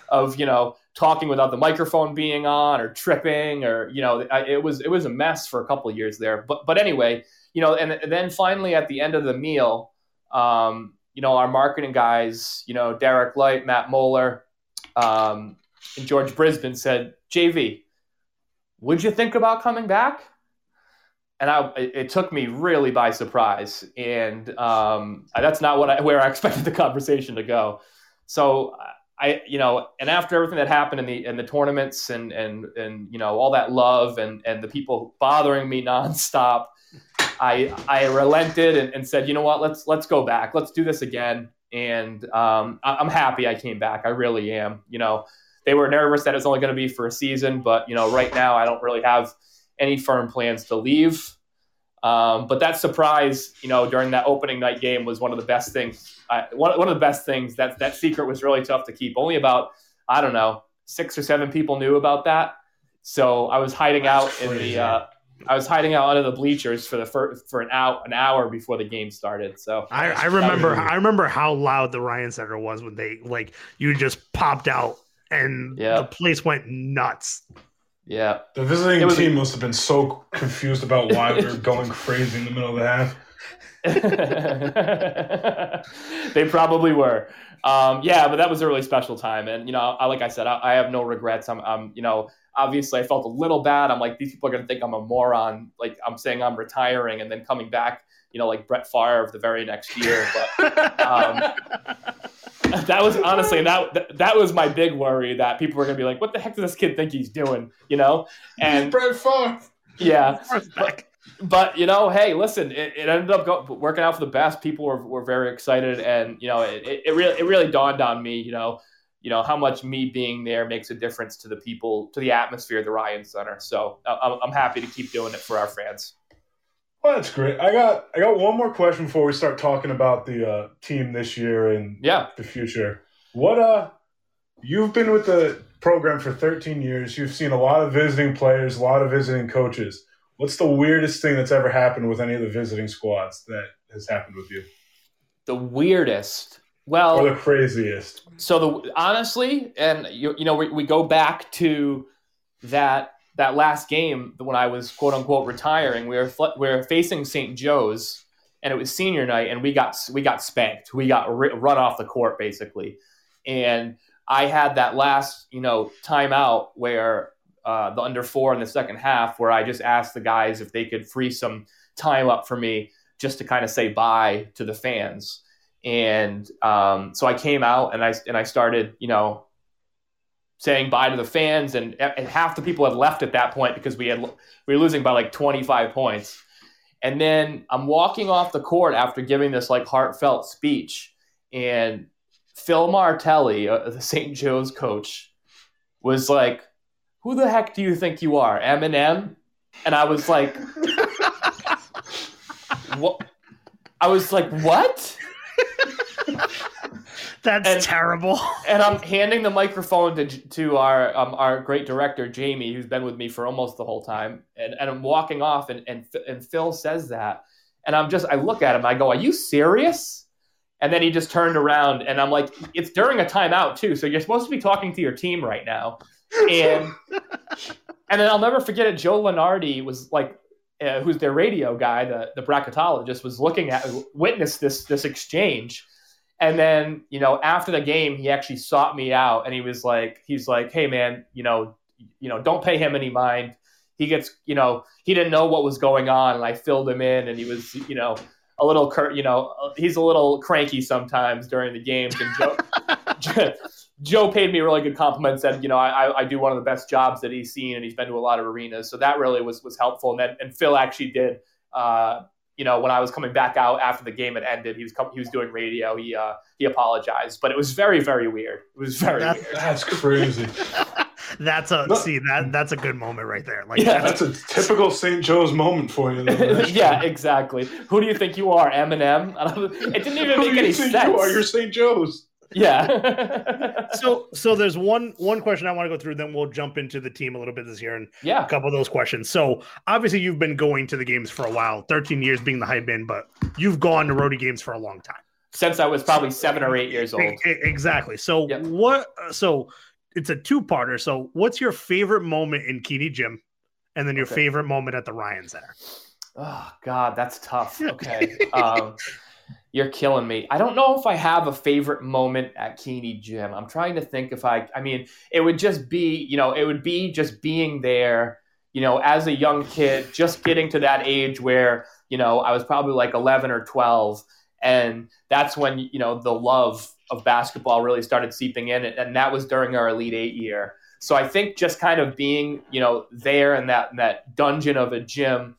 Speaker 8: of you know talking without the microphone being on or tripping or you know I, it was it was a mess for a couple years there. But but anyway, you know, and, and then finally at the end of the meal, um, you know, our marketing guys, you know, Derek Light, Matt Moeller, um, and George Brisbane said, JV, would you think about coming back? and I, it took me really by surprise, and um, that's not what I, where I expected the conversation to go. So I, you know, and after everything that happened in the in the tournaments and and and you know all that love and and the people bothering me nonstop, I I relented and, and said, you know what, let's let's go back, let's do this again, and um, I'm happy I came back. I really am. You know, they were nervous that it's only going to be for a season, but you know, right now I don't really have any firm plans to leave. Um, but that surprise, you know, during that opening night game was one of the best things. I, one, one of the best things that that secret was really tough to keep. Only about I don't know six or seven people knew about that. So I was hiding out in the. Uh, I was hiding out under the bleachers for the for, for an hour an hour before the game started. So
Speaker 7: I, I remember I remember how loud the Ryan Center was when they like you just popped out and yep. the place went nuts.
Speaker 8: Yeah.
Speaker 6: The visiting was, team must have been so confused about why we were going crazy in the middle of the half.
Speaker 8: they probably were. Um, yeah, but that was a really special time, and you know, I, like I said, I, I have no regrets. I'm, I'm, you know, obviously I felt a little bad. I'm like, these people are gonna think I'm a moron. Like I'm saying I'm retiring and then coming back, you know, like Brett Favre the very next year. But um, that was honestly that, that that was my big worry that people were gonna be like, "What the heck does this kid think he's doing?" You know, and
Speaker 4: Brett Favre.
Speaker 8: yeah, but, but you know, hey, listen, it, it ended up go, working out for the best. People were, were very excited, and you know, it, it, it really it really dawned on me, you know, you know how much me being there makes a difference to the people, to the atmosphere of the Ryan Center. So I'm, I'm happy to keep doing it for our fans.
Speaker 6: Well, that's great. I got I got one more question before we start talking about the uh, team this year and
Speaker 8: Yeah.
Speaker 6: the future. What uh, you've been with the program for 13 years. You've seen a lot of visiting players, a lot of visiting coaches. What's the weirdest thing that's ever happened with any of the visiting squads that has happened with you,
Speaker 8: The weirdest. Well,
Speaker 6: or the craziest?
Speaker 8: so the honestly, and you, you know, we, we go back to that that last game when I was quote unquote retiring. We were fl- we were facing St. Joe's, and it was senior night, and we got we got spanked. We got ri- run off the court basically, and I had that last you know timeout where uh, the under four in the second half, where I just asked the guys if they could free some time up for me just to kind of say bye to the fans. And um, so I came out and I and I started, you know, saying bye to the fans, and, and half the people had left at that point because we had we were losing by like 25 points. And then I'm walking off the court after giving this like heartfelt speech, and Phil Martelli, uh, the St. Joe's coach, was like, "Who the heck do you think you are, Eminem?" And I was like, "What?" I was like, "What?"
Speaker 7: That's
Speaker 8: And-
Speaker 7: terrible.
Speaker 8: and I'm handing the microphone to to our um, our great director Jamie, who's been with me for almost the whole time, and, and I'm walking off, and, and and Phil says that, and I'm just I look at him, I go, "Are you serious?" And then he just turned around, and I'm like, "It's during a timeout too, so you're supposed to be talking to your team right now," and and then I'll never forget it. Joe Lunardi was like. Uh, who's their radio guy, the, the bracketologist, was looking at, witnessed this this exchange, and then, you know, after the game, he actually sought me out and he was like, he's like, hey man, you know, you know, don't pay him any mind. He gets, you know, he didn't know what was going on, and I filled him in, and he was, you know, a little, cur- you know, he's a little cranky sometimes during the games. And Joe, Joe paid me a really good compliment. Said, you know, I, I do one of the best jobs that he's seen, and he's been to a lot of arenas, so that really was was helpful. And then, and Phil actually did. Uh, you know, when I was coming back out after the game had ended, he was com- he was doing radio. He uh, he apologized, but it was very very weird. It was very
Speaker 7: That's-
Speaker 8: weird.
Speaker 6: That's crazy.
Speaker 7: That's a
Speaker 6: No.
Speaker 7: see that that's a good moment right there. Like
Speaker 8: Yeah.
Speaker 6: That's a typical St. Joe's moment for you. though.
Speaker 8: Yeah, exactly. Who do you think you are, Eminem? And I was- It didn't even
Speaker 6: Who
Speaker 8: make
Speaker 6: do
Speaker 8: any
Speaker 6: you think
Speaker 8: sense.
Speaker 6: you are? You're St. Joe's.
Speaker 8: Yeah.
Speaker 7: so so there's one one question I want to go through, then we'll jump into the team a little bit this year and
Speaker 8: yeah.
Speaker 7: a couple of those questions. So obviously you've been going to the games for a while, 13 years being the hype in, but you've gone to Rhody games for a long time.
Speaker 8: Since I was probably seven or eight years old.
Speaker 7: Exactly. So
Speaker 8: Yep.
Speaker 7: what? So it's a two-parter. So what's your favorite moment in Keaney Gym, and then your
Speaker 8: Okay.
Speaker 7: favorite moment at the Ryan Center?
Speaker 8: Oh God, that's tough. Okay. um, you're killing me. I don't know if I have a favorite moment at Keaney Gym. I'm trying to think if I. I mean, it would just be, you know, it would be just being there. You know, as a young kid, just getting to that age where you know I was probably like 11 or 12, and that's when you know the love of basketball really started seeping in, and that was during our Elite Eight year. So I think just kind of being, you know, there in that in that dungeon of a gym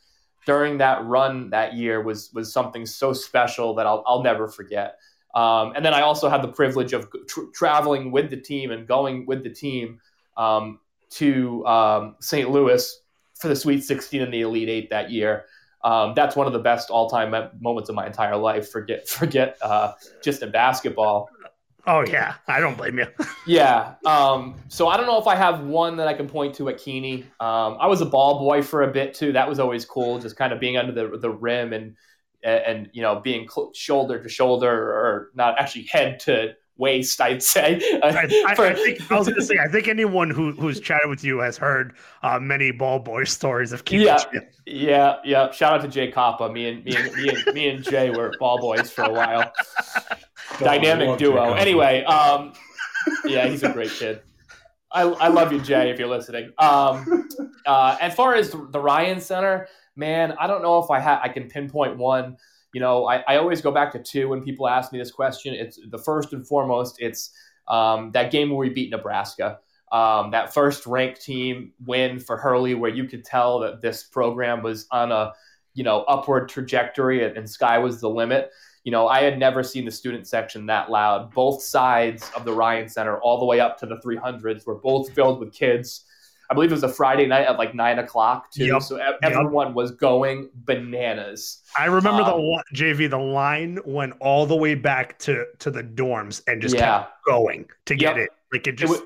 Speaker 8: during that run that year was was something so special that I'll I'll never forget. Um, and then I also had the privilege of tr- traveling with the team and going with the team um, to um, St. Louis for the Sweet 16 and the Elite Eight that year. Um, that's one of the best all-time moments of my entire life. Forget forget uh, just in basketball.
Speaker 7: Oh yeah, I don't blame you.
Speaker 8: Yeah. Um, so I don't know if I have one that I can point to at Keaney. Um, I was a ball boy for a bit too. That was always cool, just kind of being under the the rim and and you know being shoulder to shoulder or not actually head to waist. I'd say.
Speaker 7: I, I,
Speaker 8: For-
Speaker 7: I think I was going to say I think anyone who who's chatted with you has heard uh, many ball boy stories of Keaney
Speaker 8: Yeah.
Speaker 7: Gym.
Speaker 8: yeah, yeah. Shout out to Jay Kappa. Me and me and me and, me and Jay were ball boys for a while. Dynamic duo. Anyway, um, yeah, he's a great kid. I, I love you, Jay, if you're listening. Um, uh, as far as the Ryan Center, man, I don't know if I ha- I can pinpoint one. You know, I, I always go back to two when people ask me this question. It's the first and foremost, it's um, that game where we beat Nebraska. Um, that first ranked team win for Hurley, where you could tell that this program was on a you know upward trajectory and, and sky was the limit. You know, I had never seen the student section that loud. Both sides of the Ryan Center, all the way up to the 300s, were both filled with kids. I believe it was a Friday night at like nine o'clock too.
Speaker 7: Yep.
Speaker 8: So everyone was going bananas.
Speaker 7: I remember the
Speaker 8: Um,
Speaker 7: li- JV. The line went all the way back to to the dorms and just
Speaker 8: Yeah.
Speaker 7: kept going to get
Speaker 8: Yep.
Speaker 7: it. Like it
Speaker 8: It,
Speaker 7: just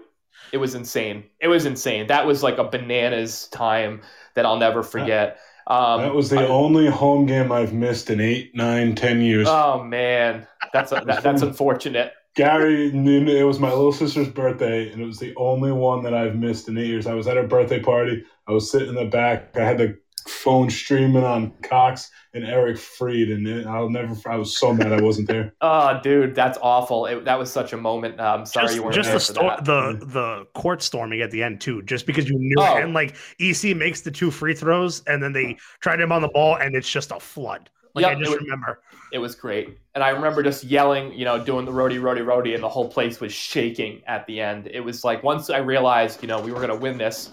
Speaker 8: it was insane. It was insane. That was like a bananas time that I'll never forget. Um,
Speaker 6: That was the
Speaker 8: I-
Speaker 6: only home game I've missed in eight, nine, ten years.
Speaker 8: Oh man, that's a, that, that's unfortunate.
Speaker 6: Gary, knew- it was my little sister's birthday, and it was the only one that I've missed in eight years. I was at her birthday party. I was sitting in the back. I had the phone streaming on Cox and Eric Freed, and I'll never. I was so mad I wasn't there.
Speaker 8: Oh, dude, that's awful. It, that was such a moment. Uh, I'm sorry
Speaker 7: just,
Speaker 8: you weren't
Speaker 7: just
Speaker 8: there
Speaker 7: the
Speaker 8: for
Speaker 7: sto-
Speaker 8: that.
Speaker 7: the the court storming at the end too, just because you knew
Speaker 8: Oh.
Speaker 7: it. and like EC makes the two free throws and then they tried him on the ball and it's just a flood. Like
Speaker 8: Yep,
Speaker 7: I
Speaker 8: it
Speaker 7: just
Speaker 8: was-
Speaker 7: remember.
Speaker 8: It was great, and I remember just yelling, you know, doing the Rhody, Rhody, Rhody, and the whole place was shaking at the end. It was like once I realized, you know, we were going to win this,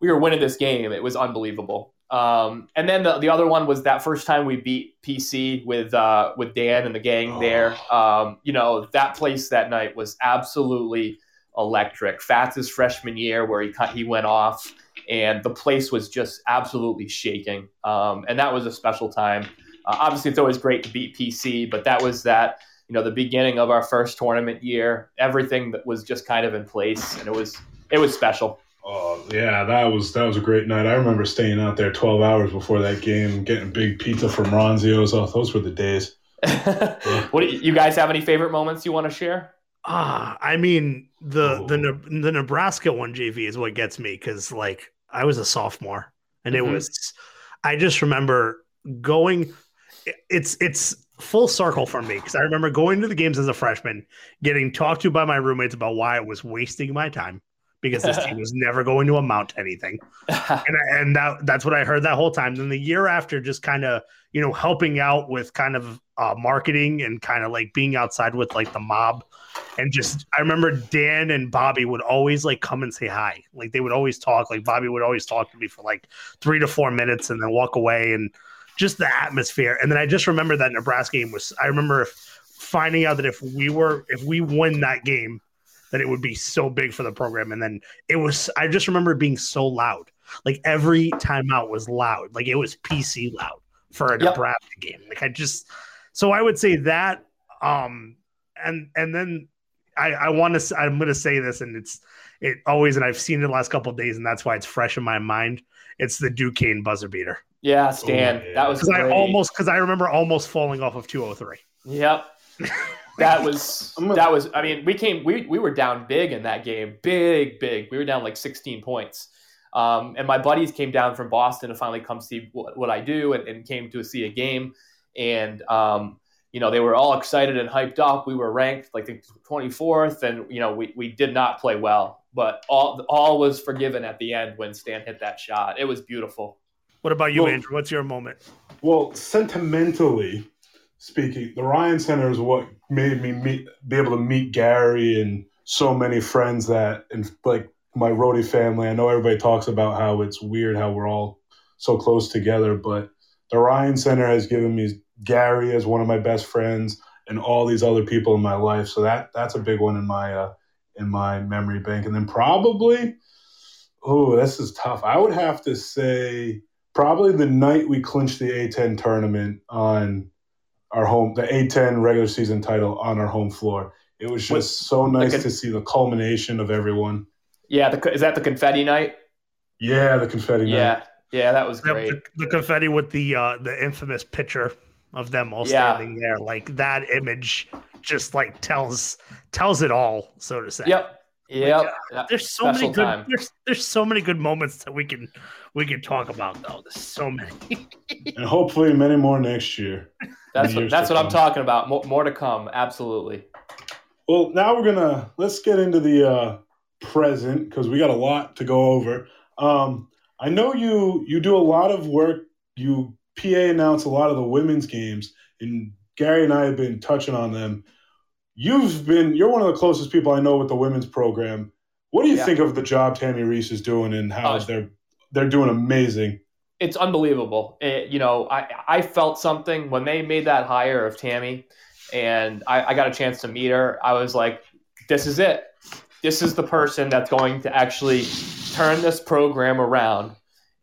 Speaker 8: we were winning this game. It was unbelievable. Um, and then the, the other one was that first time we beat PC with uh, with Dan and the gang there. Um, you know, that place that night was absolutely electric. Fatts' freshman year, where he cut, he went off, and the place was just absolutely shaking. Um, and that was a special time. Uh, obviously, it's always great to beat PC, but that was that you know the beginning of our first tournament year. Everything that was just kind of in place, and it was it was special.
Speaker 6: Oh yeah, that was that was a great night. I remember staying out there twelve hours before that game, getting big pizza from Ronzio's. Oh, those were the days.
Speaker 8: what do you, you guys have any favorite moments you want to share?
Speaker 7: Ah, I mean the the
Speaker 6: Oh.
Speaker 7: Ne- the Nebraska one JV is what gets me because like I was a sophomore and
Speaker 8: Mhm.
Speaker 7: it was I just remember going. It- It's it's full circle for me because I remember going to the games as a freshman, getting talked to by my roommates about why I was wasting my time because this team was never going to amount to anything and and that that's what I heard that whole time. Then the year after, just kind of you know helping out with kind of uh, marketing and kind of like being outside with like the mob, and just I remember Dan and Bobby would always like come and say hi. Like they would always talk. Like Bobby would always talk to me for like three to four minutes and then walk away and just the atmosphere. And then I just remember that Nebraska game was. I remember if finding out that if we were if we win that game that it would be so big for the program. And then it was, I just remember it being so loud. Like every timeout was loud. Like it was PC loud for a
Speaker 8: Yep.
Speaker 7: Nebraska game. Like I just, so I would say that. Um, and, and then I, I want to, I'm going to say this and it's, it always, and I've seen it the last couple of days and that's why it's fresh in my mind. It's the Duquesne buzzer beater.
Speaker 8: yeah, Stan,
Speaker 6: Oh, yeah.
Speaker 8: that was
Speaker 7: Cause I almost, cause I remember almost falling off of 203.
Speaker 8: Yep. That was
Speaker 6: I'm
Speaker 8: that was I mean, we came we we were down big in that game. Big, big. We were down like 16 points. Um, and my buddies came down from Boston to finally come see what, what I do and, and came to see a game. And um, you know, they were all excited and hyped up. We were ranked like the 24th, and you know, we, we did not play well. But all all was forgiven at the end when Stan hit that shot. It was beautiful.
Speaker 7: What about you,
Speaker 6: Well-
Speaker 7: Andrew? What's your moment?
Speaker 6: Well, sentimentally speaking, the Ryan Center is what made me meet, be able to meet Gary and so many friends that, and like my Rhody family. I know everybody talks about how it's weird how we're all so close together, but the Ryan Center has given me Gary as one of my best friends and all these other people in my life. So that that's a big one in my uh, in my memory bank. And then probably, oh, this is tough. I would have to say probably the night we clinched the A10 tournament on our home, the A10 regular season title on our home floor. It was just so nice
Speaker 8: like a-
Speaker 6: to see the culmination of everyone.
Speaker 8: Yeah, the, is that the confetti night?
Speaker 6: Yeah, the confetti. night.
Speaker 8: Yeah, yeah, that was
Speaker 7: Yep,
Speaker 8: great.
Speaker 7: The, the confetti with the uh, the infamous picture of them all
Speaker 8: Yeah.
Speaker 7: standing there, like that image, just like tells tells it all, so to say.
Speaker 8: Yep. Yep. Yeah.
Speaker 7: There's so many good
Speaker 8: time.
Speaker 7: there's there's so many good moments that we can we can talk about though. There's so many.
Speaker 6: and hopefully many more next year.
Speaker 8: That's what that's
Speaker 6: to
Speaker 8: what I'm talking about. More, more to come. Absolutely.
Speaker 6: Well, now we're gonna let's get into the uh, present because we got a lot to go over. Um, I know you you do a lot of work. You PA announced a lot of the women's games, and Gary and I have been touching on them. You've been you're one of the closest people I know with the women's program. What do you
Speaker 8: Yeah.
Speaker 6: think of the job Tammi Reiss is doing and how
Speaker 8: Uh,
Speaker 6: they're they're doing amazing?
Speaker 8: it's unbelievable. It- you know, I, I felt something when they made that hire of Tammi, and I, I got a chance to meet her. I was like, this is it. This is the person that's going to actually turn this program around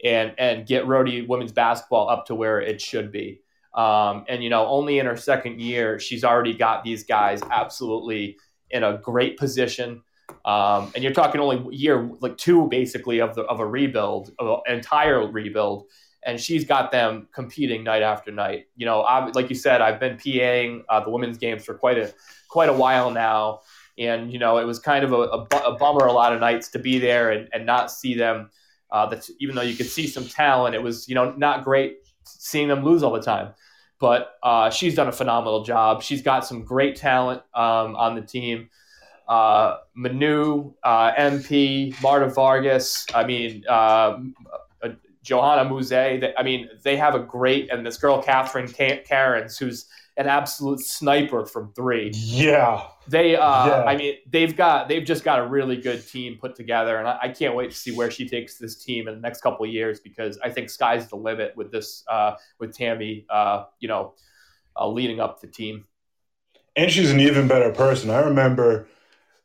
Speaker 8: and and get Rhody women's basketball up to where it should be. Um, and you know, only in her second year, she's already got these guys absolutely in a great position. Um, and you're talking only year like two basically of the of a rebuild, of an entire rebuild, and she's got them competing night after night. You know, I, like you said, I've been PAing uh, the women's games for quite a quite a while now, and you know, it was kind of a, a, a bummer a lot of nights to be there and, and not see them. Uh, that even though you could see some talent, it was you know not great seeing them lose all the time. But uh, she's done a phenomenal job. She's got some great talent um, on the team uh, Manu, uh, MP, Marta Vargas. I mean, uh, uh, Johanna. They, I mean, they have a great and this girl Catherine Ca- Cairns, who's an absolute sniper from three.
Speaker 6: Yeah.
Speaker 8: They, uh,
Speaker 6: Yeah.
Speaker 8: I mean, they've got they've just got a really good team put together, and I, I can't wait to see where she takes this team in the next couple of years because I think sky's the limit with this uh, with Tammi. Uh, you know, uh, leading up the team.
Speaker 6: And she's an even better person. I remember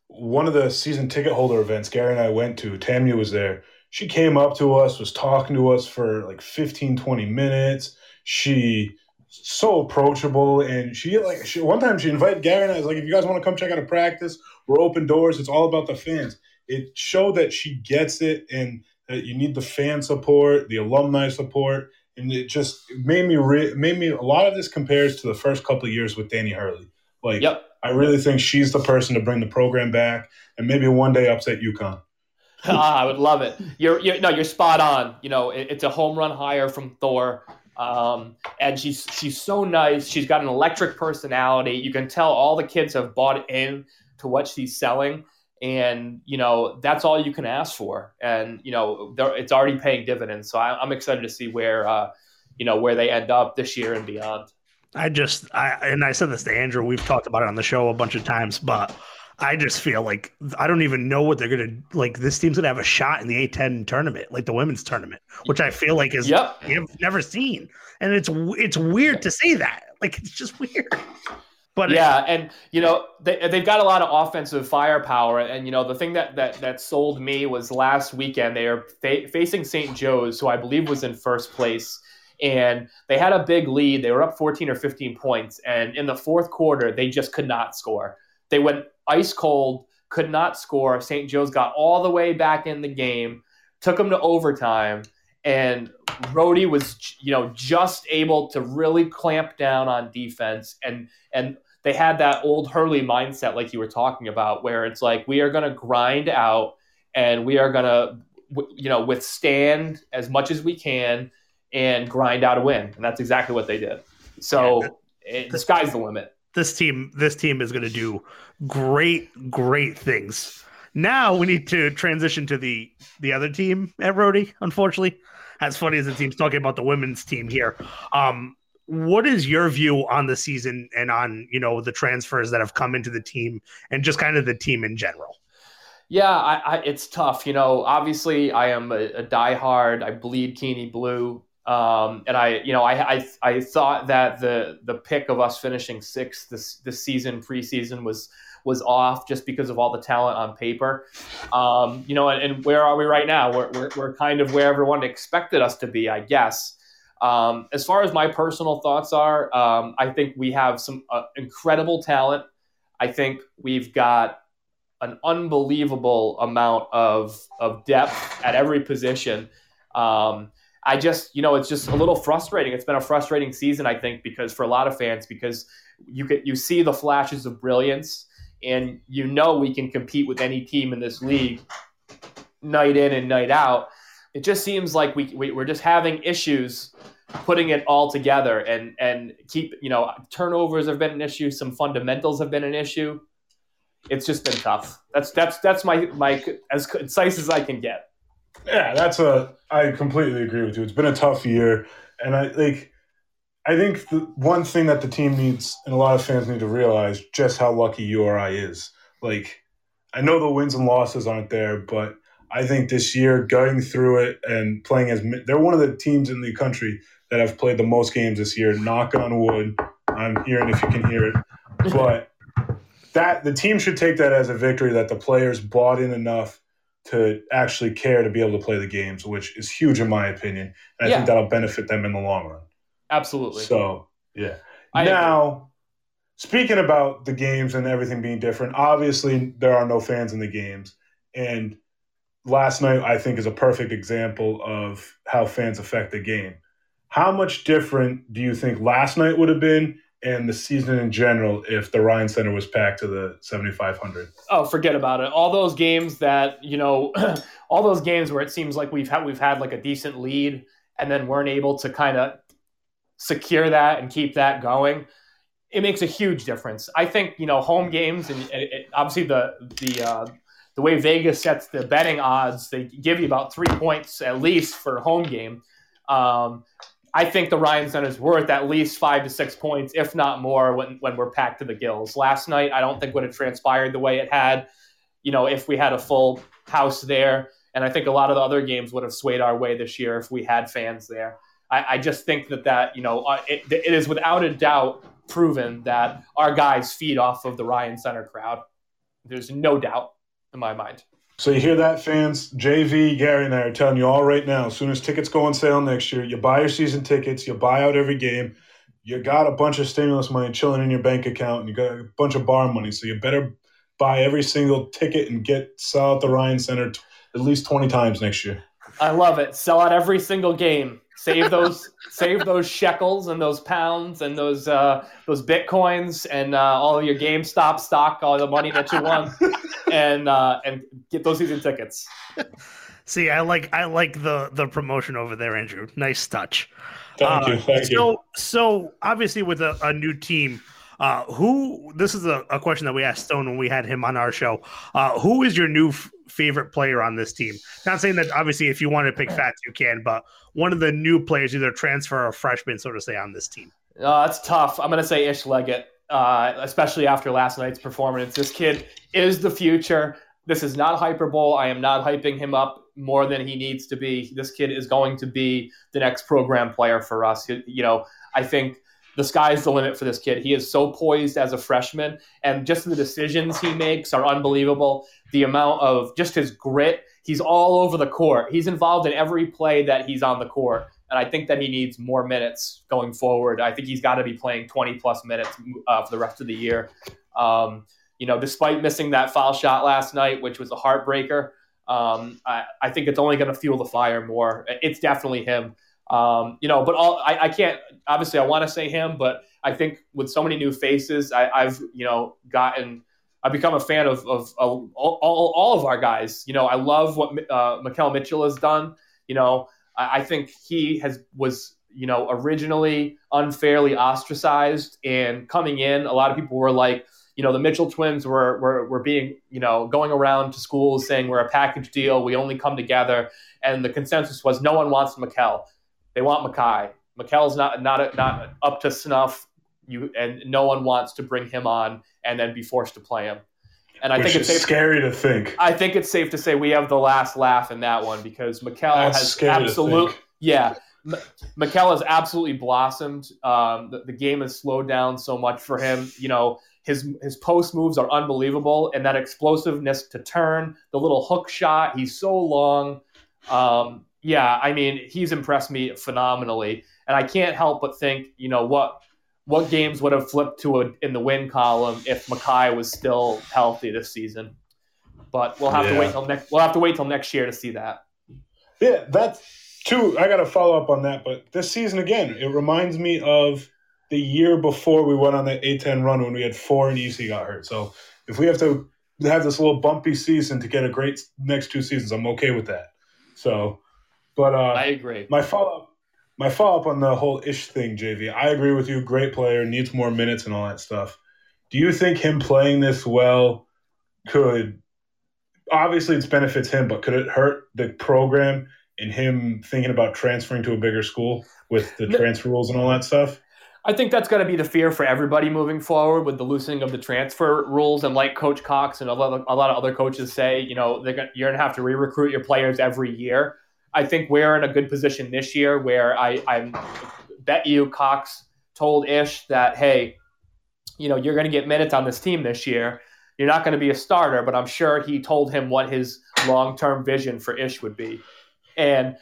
Speaker 6: one of the season ticket holder events Gary and I went to, Tammi was there. She came up to us, was talking to us for like 15, 20 minutes. She so approachable and she like she one time she invited Gary and I was like, if you guys want to come check out a practice, we're open doors. It's all about the fans. It showed that she gets it and that you need the fan support, the alumni support, and it just made me re- made me a lot of this compares to the first couple of years with Danny Hurley. Like
Speaker 8: Yep.
Speaker 6: I really think she's the person to bring the program back and maybe one day upset UConn.
Speaker 8: ah, I would love it. You're, you're no, you're spot on. You know, it, it's a home run hire from Thorr, um, and she's she's so nice. She's got an electric personality. You can tell all the kids have bought in to what she's selling, and you know that's all you can ask for. And you know, it's already paying dividends. So I, I'm excited to see where uh, you know where they end up this year and beyond.
Speaker 7: I just, I and I said this to Andrew. We've talked about it on the show a bunch of times, but I just feel like I don't even know what they're gonna like. This team's gonna have a shot in the A10 tournament, like the women's tournament, which I feel like is
Speaker 8: Yep.
Speaker 7: you've never seen, and it's it's weird to say that. Like it's just weird. But
Speaker 8: yeah, and you know they they've got a lot of offensive firepower, and you know the thing that that that sold me was last weekend they are fa- facing St. Joe's, who I believe was in first place, and they had a big lead. They were up 14 or 15 points, and in the fourth quarter they just could not score. They went ice cold, could not score. St. Joe's got all the way back in the game, took them to overtime, and Rhody was you know just able to really clamp down on defense and and they had that old Hurley mindset, like you were talking about, where it's like we are going to grind out and we are going to, you know, withstand as much as we can and grind out a win, and that's exactly what they did. So it, the sky's the limit.
Speaker 7: This team this team is going to do great great things now we need to transition to the the other team at Rhody unfortunately as funny as the team's talking about the women's team here um what is your view on the season and on you know the transfers that have come into the team and just kind of the team in general
Speaker 8: Yeah, I, I, it's tough. You know, obviously, I am a, a diehard. I bleed Keaney blue, um, and I, you know, I, I, I thought that the the pick of us finishing sixth this this season preseason was was off just because of all the talent on paper. Um, you know, and, and where are we right now? We're, we're we're kind of where everyone expected us to be, I guess. Um, as far as my personal thoughts are, um, I think we have some uh, incredible talent. I think we've got an unbelievable amount of of depth at every position. Um, I just, you know, it's just a little frustrating. It's been a frustrating season, I think, because for a lot of fans, because you get you see the flashes of brilliance, and you know we can compete with any team in this league, night in and night out. It just seems like we, we we're just having issues putting it all together and and keep you know turnovers have been an issue some fundamentals have been an issue it's just been tough. That's that's that's my my as concise as I can get.
Speaker 6: Yeah, that's a. I completely agree with you. It's been a tough year, and I like I think the one thing that the team needs and a lot of fans need to realize just how lucky URI is. Like, I know the wins and losses aren't there, but I think this year going through it and playing as they're one of the teams in the country that have played the most games this year. Knock on wood. I'm hearing if you can hear it, but that the team should take that as a victory that the players bought in enough to actually care to be able to play the games, which is huge in my opinion. And I
Speaker 8: Yeah.
Speaker 6: think that'll benefit them in the long run.
Speaker 8: Absolutely.
Speaker 6: So yeah.
Speaker 8: I
Speaker 6: now, speaking about the games and everything being different, obviously there are no fans in the games, and last night I think is a perfect example of how fans affect the game. How much different do you think last night would have been and the season in general if the Ryan Center was packed to the 7,500?
Speaker 8: Oh, forget about it. All those games that you know, all those games where it seems like we've had we've had like a decent lead and then weren't able to kind of secure that and keep that going. It makes a huge difference. I think you know home games and it, obviously the the uh, the way Vegas sets the betting odds, they give you about three points at least for a home game. Um, I think the Ryan Center is worth at least five to six points, if not more, when, when we're packed to the gills. Last night, I don't think would have transpired the way it had, you know, if we had a full house there. And I think a lot of the other games would have swayed our way this year if we had fans there. I, I just think that that you know uh, it, it is without a doubt proven that our guys feed off of the Ryan Center crowd. There's no doubt in my mind.
Speaker 6: So you hear that, fans? JV, Gary, and I are telling you all right now. As soon as tickets go on sale next year, you buy your season tickets, you buy out every game. You got a bunch of stimulus money chilling in your bank account, and you got a bunch of bar money. So you better buy every single ticket and get sell out the Ryan Center t- at least twenty times next year.
Speaker 8: I love it. Sell out every single game. Save those, save those shekels and those pounds and those uh, those bitcoins and uh, all of your GameStop stock, all the money that you won, and uh, and get those season tickets.
Speaker 7: See, I like I like the the promotion over there, Andrew. Nice touch.
Speaker 6: Thank
Speaker 7: Uh,
Speaker 6: you, thank you.
Speaker 7: So, so obviously with a, a new team, uh, who this is a, a question that we asked Stone when we had him on our show. Uh, who is your new f- favorite player on this team? Not saying that obviously if you want to pick Fatts, you can, but one of the new players, either transfer or freshman, so to say, on this team.
Speaker 8: Uh, that's tough. I'm going to say Ish Leggett, uh, especially after last night's performance. This kid is the future. This is not hyperbole. I am not hyping him up more than he needs to be. This kid is going to be the next program player for us. You know, I think the sky's the limit for this kid. He is so poised as a freshman, and just the decisions he makes are unbelievable. The amount of just his grit. He's all over the court. He's involved in every play that he's on the court. And I think that he needs more minutes going forward. I think he's got to be playing 20 plus minutes uh, for the rest of the year. Um, you know, despite missing that foul shot last night, which was a heartbreaker, um, I, I, think it's only going to fuel the fire more. It's definitely him. Um, you know, but all, I, I, can't. Obviously, I want to say him, but I think with so many new faces, I, have you know gotten. I've become a fan of, of, of all, all, all, of our guys. You know, I love what uh, Makhel Mitchell has done. You know, I, I think he has was you know originally unfairly ostracized, and coming in, a lot of people were like, you know, the Mitchell twins were, were, were being, you know, going around to schools saying we're a package deal. We only come together. And the consensus was no one wants Makhel. They want Makhi. Makhel's not, not, not up to snuff. You, and no one wants to bring him on and then be forced to play him. And I
Speaker 6: Which
Speaker 8: think it's safe,
Speaker 6: scary to think.
Speaker 8: I think it's safe to say we have the last laugh in that one because
Speaker 6: That's
Speaker 8: has
Speaker 6: scary to
Speaker 8: absolute,
Speaker 6: think.
Speaker 8: yeah, M- Makhel has absolutely blossomed. Um, the, the game has slowed down so much for him. You know, his his post moves are unbelievable, and that explosiveness to turn, the little hook shot. He's so long. Um, yeah, I mean, he's impressed me phenomenally, and I can't help but think, you know, what what games would have flipped to a, in the win column if Makhi was still healthy this season. But we'll have
Speaker 6: Yeah.
Speaker 8: to wait till next. We'll have to wait till next year to see that.
Speaker 6: Yeah, that's two. I got to follow up on that. But this season again, it reminds me of the year before we went on that A10 run when we had four and EC got hurt. So if we have to have this little bumpy season to get a great next two seasons, I'm okay with that. So, but uh,
Speaker 8: I agree.
Speaker 6: my follow up, my follow up on the whole ish thing, JV. I agree with you. Great player, needs more minutes and all that stuff. Do you think him playing this well could? Obviously, it benefits him, but could it hurt the program and him thinking about transferring to a bigger school with the transfer rules and all that stuff?
Speaker 8: I think that's going to be the fear for everybody moving forward with the loosening of the transfer rules. And like Coach Cox and a lot of, a lot of other coaches say, you know, gonna, you're going to have to re-recruit your players every year. I think we're in a good position this year where I, I bet you Cox told Ish that, hey, you know, you're going to get minutes on this team this year. You're not going to be a starter, but I'm sure he told him what his long-term vision for Ish would be. And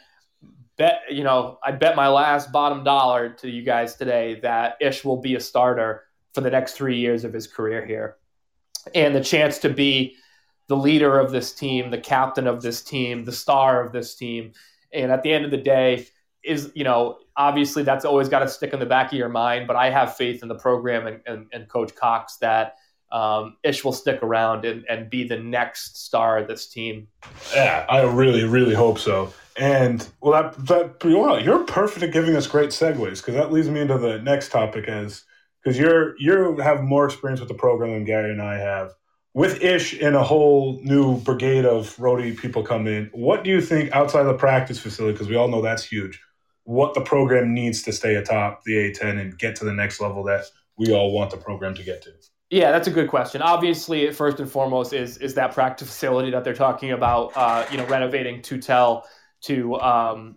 Speaker 8: bet you know I bet my last bottom dollar to you guys today that Ish will be a starter for the next three years of his career here, and the chance to be the leader of this team, the captain of this team, the star of this team, and at the end of the day is you know obviously that's always got to stick in the back of your mind but i have faith in the program and, and, and coach cox that um, ish will stick around and, and be the next star of this team.
Speaker 6: Yeah i really really hope so. And well, that, that well, you're perfect at giving us great segues because that leads me into the next topic as because you're you have more experience with the program than Gary and I have. With Ish and a whole new brigade of Rhody people come in, what do you think outside the practice facility? Because we all know that's huge. What the program needs to stay atop the A10 and get to the next level that we all want the program to get to.
Speaker 8: Yeah, that's a good question. Obviously, first and foremost is is that practice facility that they're talking about. Uh, you know, renovating to tell to um,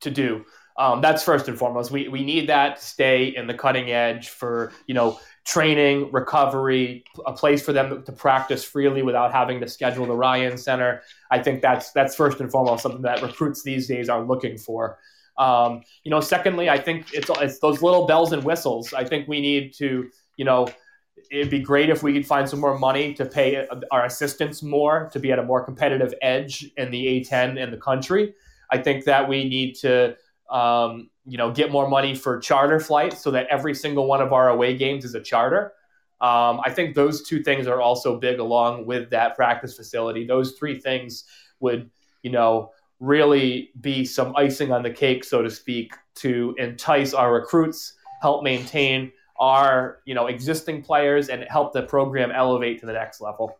Speaker 8: to do. Um, that's first and foremost. We we need that to stay in the cutting edge for you know training, recovery, a place for them to practice freely without having to schedule the Ryan Center. I think that's that's first and foremost something that recruits these days are looking for. Um, you know, secondly, I think it's it's those little bells and whistles. I think we need to you know it'd be great if we could find some more money to pay our assistants more to be at a more competitive edge in the A10 in the country. I think that we need to, um, you know, get more money for charter flights so that every single one of our away games is a charter. Um, I think those two things are also big along with that practice facility. Those three things would, you know, really be some icing on the cake, so to speak, to entice our recruits, help maintain our you know existing players and help the program elevate to the next level.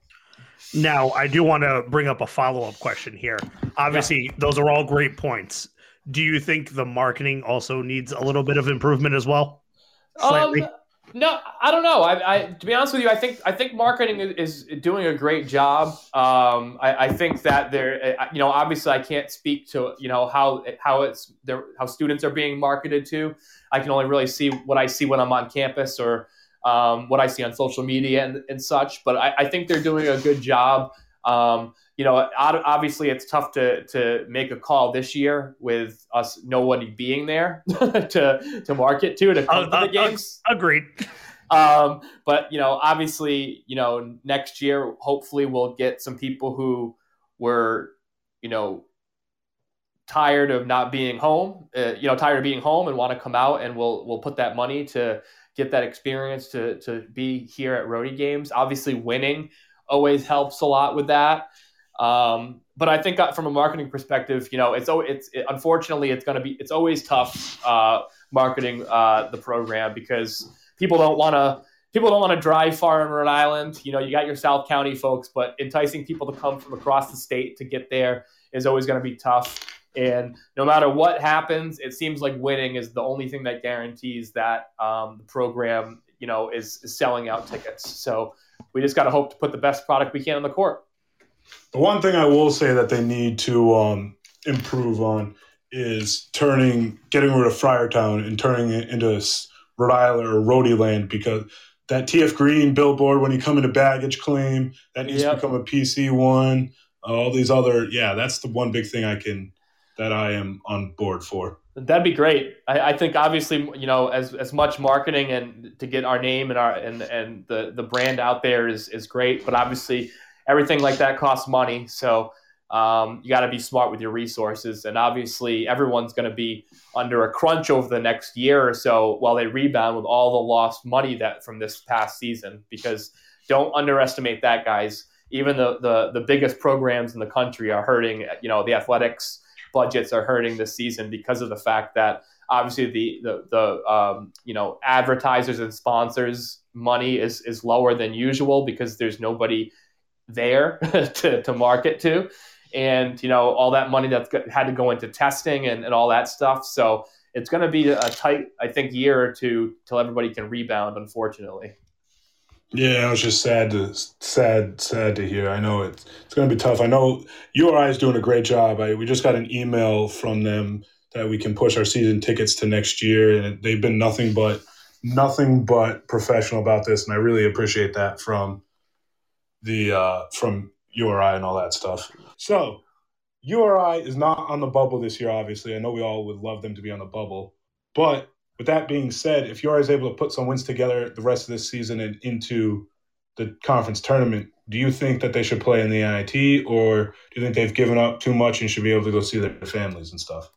Speaker 7: Now, I do want to bring up a follow up question here. Obviously, yeah. those are all great points. Do you think the marketing also needs a little bit of improvement as well?
Speaker 8: Slightly? Um, no, I don't know. I, I, to be honest with you, I think I think marketing is doing a great job. Um, I, I, think that they're, you know, obviously I can't speak to you know how how it's how students are being marketed to. I can only really see what I see when I'm on campus or um, what I see on social media and, and such. But I, I, think they're doing a good job. Um, you know, obviously it's tough to to make a call this year with us nobody being there to to market to to come uh, to the uh, games.
Speaker 7: Uh, agreed.
Speaker 8: Um, but you know, obviously, you know, next year hopefully we'll get some people who were, you know, tired of not being home, uh, you know, tired of being home and want to come out, and we'll we'll put that money to get that experience to to be here at Rhody games. Obviously, winning always helps a lot with that. Um, but I think uh, from a marketing perspective, you know, it's it's it, unfortunately it's going to be it's always tough uh, marketing uh, the program because people don't want to people don't want to drive far in Rhode Island. You know, you got your South County folks, but enticing people to come from across the state to get there is always going to be tough. And no matter what happens, it seems like winning is the only thing that guarantees that um, the program, you know, is, is selling out tickets. So we just got to hope to put the best product we can on the court.
Speaker 6: The one thing I will say that they need to um, improve on is turning, getting rid of Friartown and turning it into Rhode Island or Rhody Land because that TF Green billboard when you come into baggage claim that needs yep. to become a PC one. Uh, all these other, yeah, that's the one big thing I can that I am on board for.
Speaker 8: That'd be great. I, I, think obviously, you know, as as much marketing and to get our name and our and and the the brand out there is is great. But obviously, everything like that costs money. So um, you got to be smart with your resources. And obviously, everyone's going to be under a crunch over the next year or so while they rebound with all the lost money that from this past season. Because don't underestimate that, guys. Even the the the biggest programs in the country are hurting. You know, the athletics budgets are hurting this season because of the fact that obviously the the, the um, you know advertisers and sponsors money is is lower than usual because there's nobody there to, to market to and you know all that money that's got, had to go into testing and, and all that stuff so it's going to be a tight, I think, year or two till everybody can rebound. Unfortunately.
Speaker 6: Yeah, it was just sad to sad sad to hear. I know it's it's going to be tough. I know URI is doing a great job. I, we just got an email from them that we can push our season tickets to next year, and they've been nothing but nothing but professional about this, and I really appreciate that from the uh, from URI and all that stuff. So URI is not on the bubble this year. Obviously, I know we all would love them to be on the bubble, but with that being said, if URI is able to put some wins together the rest of this season and into the conference tournament, do you think that they should play in the NIT, or do you think they've given up too much and should be able to go see their families and stuff?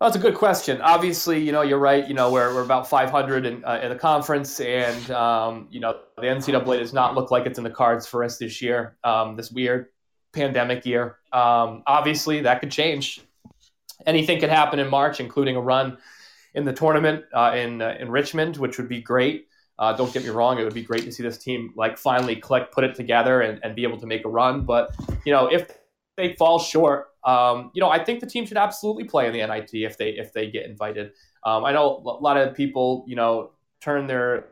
Speaker 8: Well, that's a good question. Obviously, you know, you're right. You know, we're, we're about 500 in, uh, in the conference, and, um, you know, the NCAA does not look like it's in the cards for us this year, um, this weird pandemic year. Um, obviously, that could change. Anything could happen in March, including a run in the tournament uh, in uh, in Richmond, which would be great. Uh, don't get me wrong; it would be great to see this team like finally click, put it together, and, and be able to make a run. But you know, if they fall short, um, you know, I think the team should absolutely play in the NIT if they if they get invited. Um, I know a lot of people, you know, turn their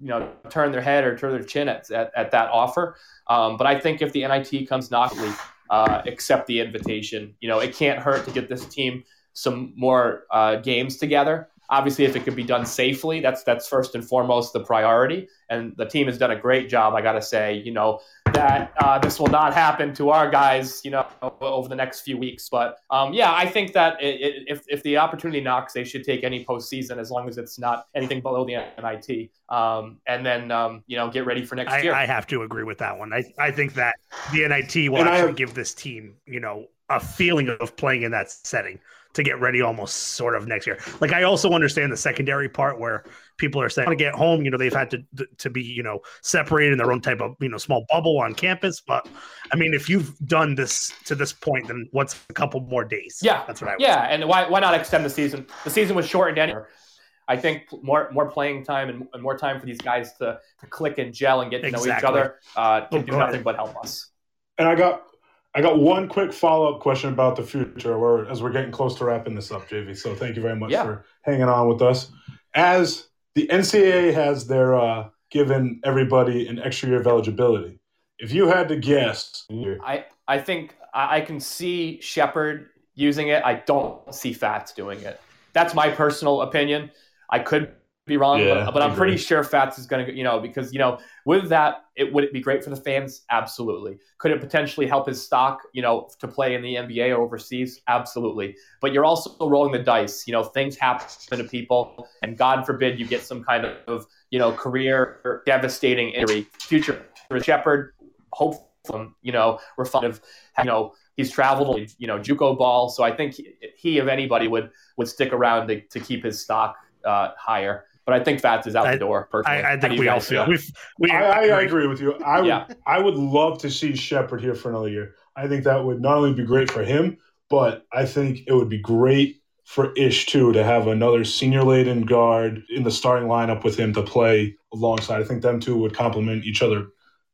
Speaker 8: you know turn their head or turn their chin at, at, at that offer. Um, but I think if the NIT comes knockingly, uh, accept the invitation. You know, it can't hurt to get this team some more uh, games together. Obviously, if it could be done safely, that's that's first and foremost the priority. And the team has done a great job. I got to say, you know, that uh, this will not happen to our guys, you know, over the next few weeks. But um, yeah, I think that it, it, if if the opportunity knocks, they should take any postseason as long as it's not anything below the NIT. Um, and then um, you know, get ready for next
Speaker 7: I,
Speaker 8: year.
Speaker 7: I have to agree with that one. I I think that the NIT will and actually have, give this team, you know, a feeling of playing in that setting to get ready almost sort of next year. Like I also understand the secondary part where people are saying to get home, you know, they've had to to be, you know, separated in their own type of, you know, small bubble on campus. But I mean, if you've done this to this point, then what's a couple more days?
Speaker 8: Yeah.
Speaker 7: That's what I
Speaker 8: Yeah, say. and why why not extend the season? The season was shortened anyway. I think more more playing time and, and, more time for these guys to, to click and gel and get to exactly. know each other uh, can oh, do nothing but help us.
Speaker 6: And I got I got one quick follow up question about the future where, as we're getting close to wrapping this up, JV. So thank you very much yeah. for hanging on with us. As the NCAA has their uh, given everybody an extra year of eligibility, if you had to guess,
Speaker 8: I I think I can see Sheppard using it. I don't see Fatts doing it. That's my personal opinion. I could be wrong, yeah, but, but I'm pretty sure Fatts is going to, you know, because you know, with that, it would it be great for the fans? Absolutely. Could it potentially help his stock, you know, to play in the NBA or overseas? Absolutely. But you're also rolling the dice. You know, things happen to people, and God forbid you get some kind of, you know, career devastating injury. Future for Sheppard, hopefully, you know, we're fond of, you know. He's traveled, you know, JUCO ball, so I think he, he, if anybody, would would stick around to, to keep his stock uh, higher. But I think Fatts is out I, the door. Personally,
Speaker 7: I, I think we all feel.
Speaker 6: We, I, I, agree with you. I would, yeah. I would love to see Sheppard here for another year. I think that would not only be great for him, but I think it would be great for Ish too to have another senior laden guard in the starting lineup with him to play alongside. I think them two would complement each other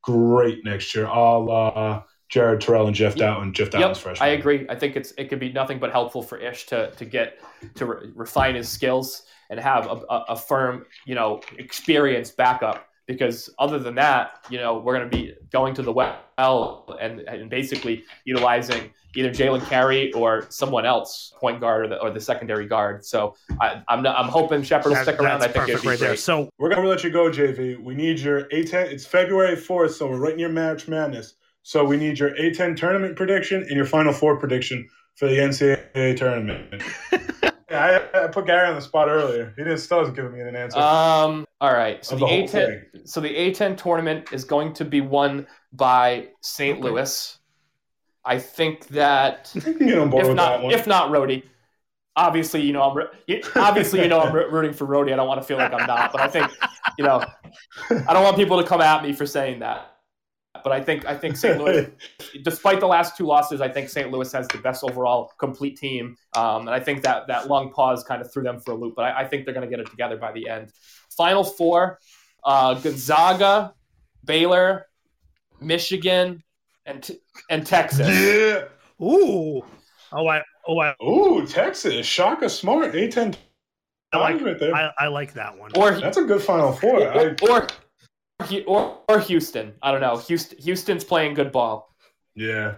Speaker 6: great next year. I'll uh, Jared Terrell and Jeff Dowtin. Jeff Dowtin's yep, freshman.
Speaker 8: I agree. I think it's it could be nothing but helpful for Ish to to get to re- refine his skills and have a, a, a firm, you know, experienced backup. Because other than that, you know, we're going to be going to the well and, and basically utilizing either Jalen Carey or someone else, point guard or the, or the secondary guard. So I, am I'm, I'm hoping Sheppard will stick around. I think it'd be right great. There.
Speaker 6: So we're going to let you go, JV. We need your A10. It's February 4th, so we're right near March Madness. So we need your A10 tournament prediction and your Final Four prediction for the NCAA tournament. Yeah, I, I, put Gary on the spot earlier. He didn't still hasn't given me an answer.
Speaker 8: Um. All right. So the, the A10. So the A10 tournament is going to be won by St. Okay. Louis. I think that if not, if not Rhody, obviously you know I'm obviously you know I'm rooting for Rhody. I don't want to feel like I'm not, but I think you know I don't want people to come at me for saying that. But I think I think St. Louis, despite the last two losses, I think St. Louis has the best overall complete team, um, and I think that that long pause kind of threw them for a loop. But I, I think they're going to get it together by the end. Final four: uh, Gonzaga, Baylor, Michigan, and and Texas.
Speaker 6: Yeah.
Speaker 7: Ooh. Oh, I oh I,
Speaker 6: Ooh, Texas, Shaka Smart, A10
Speaker 7: I like
Speaker 6: right there.
Speaker 7: I, I like that one.
Speaker 8: Or
Speaker 6: That's a good Final Four. I,
Speaker 8: or, or or Houston. I don't know. Houston Houston's playing good ball.
Speaker 6: yeah,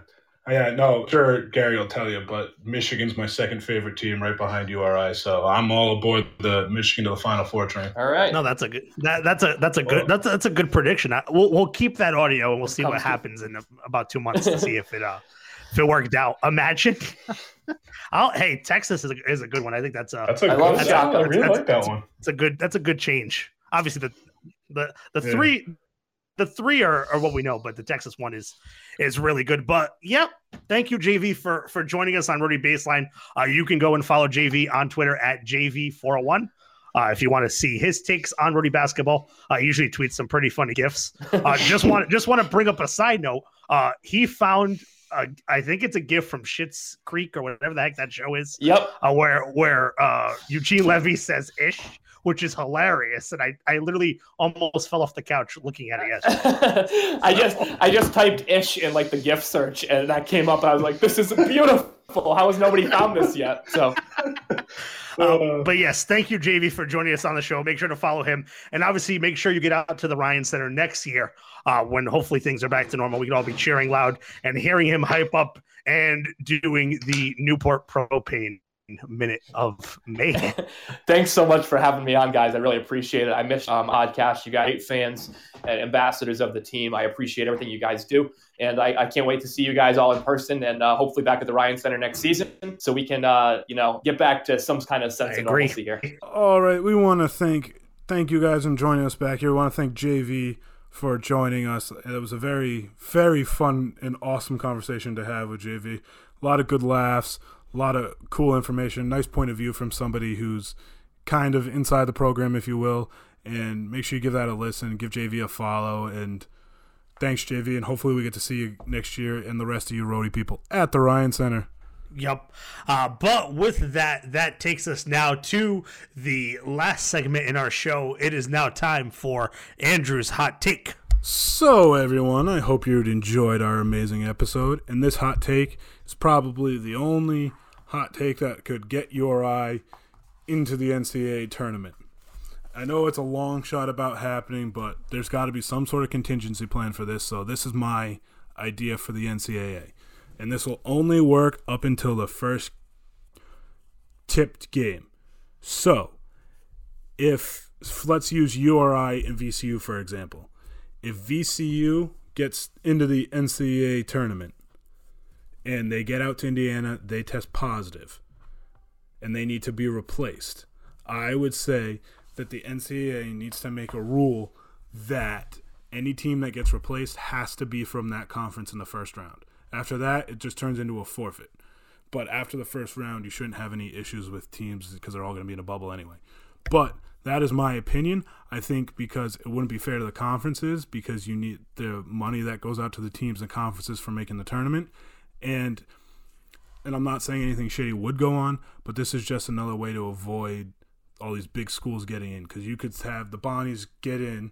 Speaker 6: yeah. No, sure. Gary will tell you, but Michigan's my second favorite team, right behind URI. So I'm all aboard the Michigan to the Final Four train.
Speaker 8: All right.
Speaker 7: No, that's a good. That, that's a that's a
Speaker 6: Oh.
Speaker 7: good. That's a, that's a good prediction. I, we'll we'll keep that audio and we'll see what happens in about two months to see if it uh if it worked out. Imagine. I'll, hey, Texas is a, is a good one. I think that's a
Speaker 6: That's a
Speaker 8: I
Speaker 6: good.
Speaker 8: love
Speaker 6: that's-
Speaker 8: Shaka.
Speaker 6: I really
Speaker 7: That's-
Speaker 6: like that one.
Speaker 7: it's a good that's a good change. Obviously, the the the
Speaker 6: Yeah.
Speaker 7: three the three are, are what we know, but the Texas one is is really good. But yep, thank you JV for for joining us on Rhody Baseline. Uh, you can go and follow JV on Twitter at JV401. Uh, if you want to see his takes on Rhody basketball, uh, usually tweets some pretty funny gifs. Uh, just want just want to bring up a side note. Uh, he found, uh, I think it's a gift from Schitt's Creek or whatever the heck that show is
Speaker 8: Yep.
Speaker 7: uh, where where uh, Eugene Levy says "ish," which is hilarious, and I, I literally almost fell off the couch looking at it yesterday.
Speaker 8: I just I just typed ish in like the gift search and that came up. I was like, this is beautiful. How has nobody found this yet? So
Speaker 7: Um, but yes, thank you, JV, for joining us on the show. Make sure to follow him, and obviously make sure you get out to the Ryan Center next year uh, when hopefully things are back to normal. We can all be cheering loud and hearing him hype up and doing the Newport Propane minute of mayhem.
Speaker 8: thanks so much for having me on, guys. I really appreciate it. I missed um podcast. You guys, great fans and ambassadors of the team. I appreciate everything you guys do, and I, I can't wait to see you guys all in person and uh, hopefully back at the Ryan Center next season, so we can uh, you know get back to some kind of sense
Speaker 7: I
Speaker 8: of
Speaker 7: agree.
Speaker 8: normalcy here.
Speaker 6: All right, we want to thank thank you guys and joining us back here. We want to thank JV for joining us. It was a very very fun and awesome conversation to have with JV. A lot of good laughs, a lot of cool information, nice point of view from somebody who's kind of inside the program, if you will. And make sure you give that a listen, give JV a follow, and thanks JV. And hopefully we get to see you next year and the rest of you Rhody people at the Ryan Center.
Speaker 7: Yep. Uh, but with that, that takes us now to the last segment in our show. It is now time for Andrew's hot take.
Speaker 6: So, everyone, I hope you enjoyed our amazing episode. And this hot take is probably the only hot take that could get your eye into the NCAA tournament. I know it's a long shot about happening, but there's got to be some sort of contingency plan for this. So, this is my idea for the NCAA. And this will only work up until the first tipped game. So, if let's use URI and VCU for example if VCU gets into the NCAA tournament and they get out to Indiana, they test positive and they need to be replaced, I would say that the NCAA needs to make a rule that any team that gets replaced has to be from that conference in the first round. After that, it just turns into a forfeit. But after the first round, you shouldn't have any issues with teams because they're all going to be in a bubble anyway. But that is my opinion. I think because it wouldn't be fair to the conferences because you need the money that goes out to the teams and conferences for making the tournament. And and I'm not saying anything shady would go on, but this is just another way to avoid all these big schools getting in because you could have the Bonnies get in,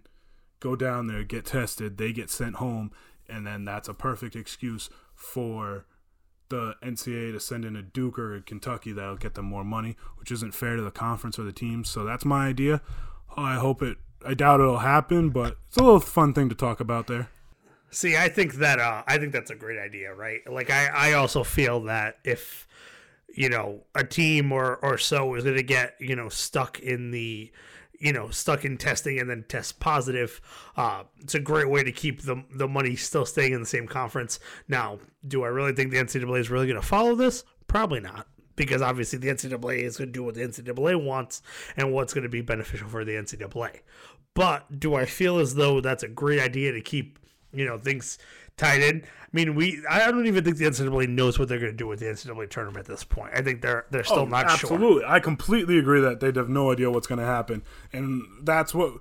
Speaker 6: go down there, get tested, they get sent home, and then that's a perfect excuse for the NCAA to send in a Duke or a Kentucky that'll get them more money, which isn't fair to the conference or the teams. So that's my idea. I hope it. I doubt it'll happen, but it's a little fun thing to talk about there.
Speaker 7: See, I think that uh, I think that's a great idea, right? Like, I, I also feel that if you know a team or or so is going to get you know stuck in the you know stuck in testing and then test positive, uh, it's a great way to keep the the money still staying in the same conference. Now, do I really think the NCAA is really going to follow this? Probably not. Because obviously the NCAA is going to do what the NCAA wants and what's going to be beneficial for the NCAA. But do I feel as though that's a great idea to keep you know things tied in. I mean, we I don't even think the NCAA knows what they're going to do with the NCAA tournament at this point. I think they're they're still oh, not sure.
Speaker 6: Oh, Absolutely, I completely agree that they have no idea what's going to happen, and that's what.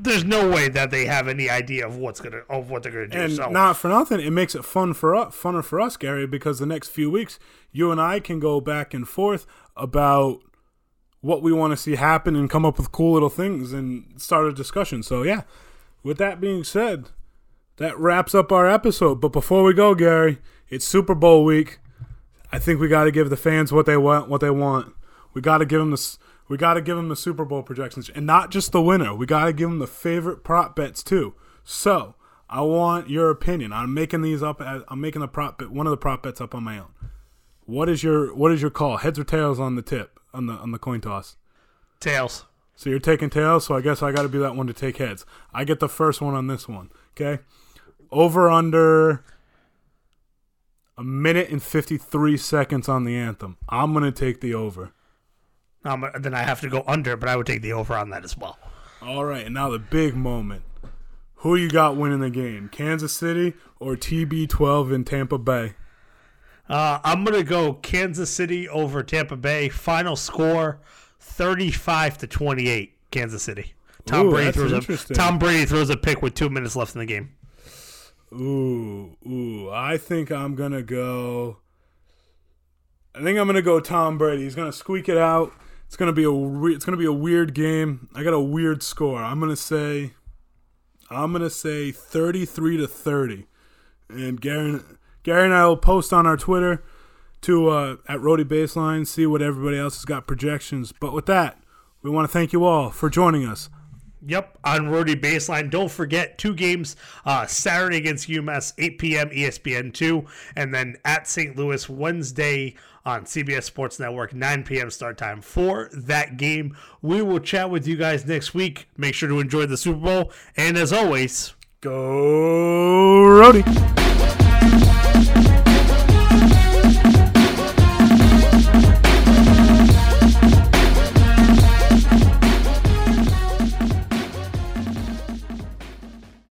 Speaker 7: There's no way that they have any idea of what's gonna of what they're going to do.
Speaker 6: And
Speaker 7: so
Speaker 6: not for nothing, it makes it fun for us, funner for us, Gary, because the next few weeks, you and I can go back and forth about what we want to see happen and come up with cool little things and start a discussion. So yeah, with that being said, that wraps up our episode. But before we go, Gary, it's Super Bowl week. I think we got to give the fans what they want. What they want. We got to give them the. We got to give them the Super Bowl projections, and not just the winner. We got to give them the favorite prop bets too. So I want your opinion. I'm making these up. I'm making the prop bet, one of the prop bets up on my own. What is your What is your call? Heads or tails on the tip on the on the coin toss?
Speaker 7: Tails.
Speaker 6: So you're taking tails. So I guess I got to be that one to take heads. I get the first one on this one. Okay. Over under a minute and 53 seconds on the anthem. I'm going to take the over.
Speaker 7: Um, then I have to go under, but I would take the over on that as well.
Speaker 6: All right, and now the big moment. Who you got winning the game? Kansas City or TB12 in Tampa Bay?
Speaker 7: Uh, I'm going to go Kansas City over Tampa Bay. Final score 35 to 28, Kansas City. Tom
Speaker 6: Ooh,
Speaker 7: Brady throws a. Tom Brady throws a pick with 2 minutes left in the game.
Speaker 6: Ooh, ooh. I think I'm gonna go. I think I'm gonna go Tom Brady. He's gonna squeak it out. It's gonna be a we- it's gonna be a weird game. I got a weird score. I'm gonna say, I'm gonna say 33 to 30, and Gary Gary and I will post on our Twitter to uh, at Rhody Baseline see what everybody else has got projections. But with that, we want to thank you all for joining us.
Speaker 7: Yep, on Rhody Baseline. Don't forget two games uh, Saturday against UMass, 8 p.m. ESPN 2, and then at St. Louis Wednesday on CBS Sports Network, 9 p.m. start time for that game. We will chat with you guys next week. Make sure to enjoy the Super Bowl, and as always,
Speaker 6: Go Rhody.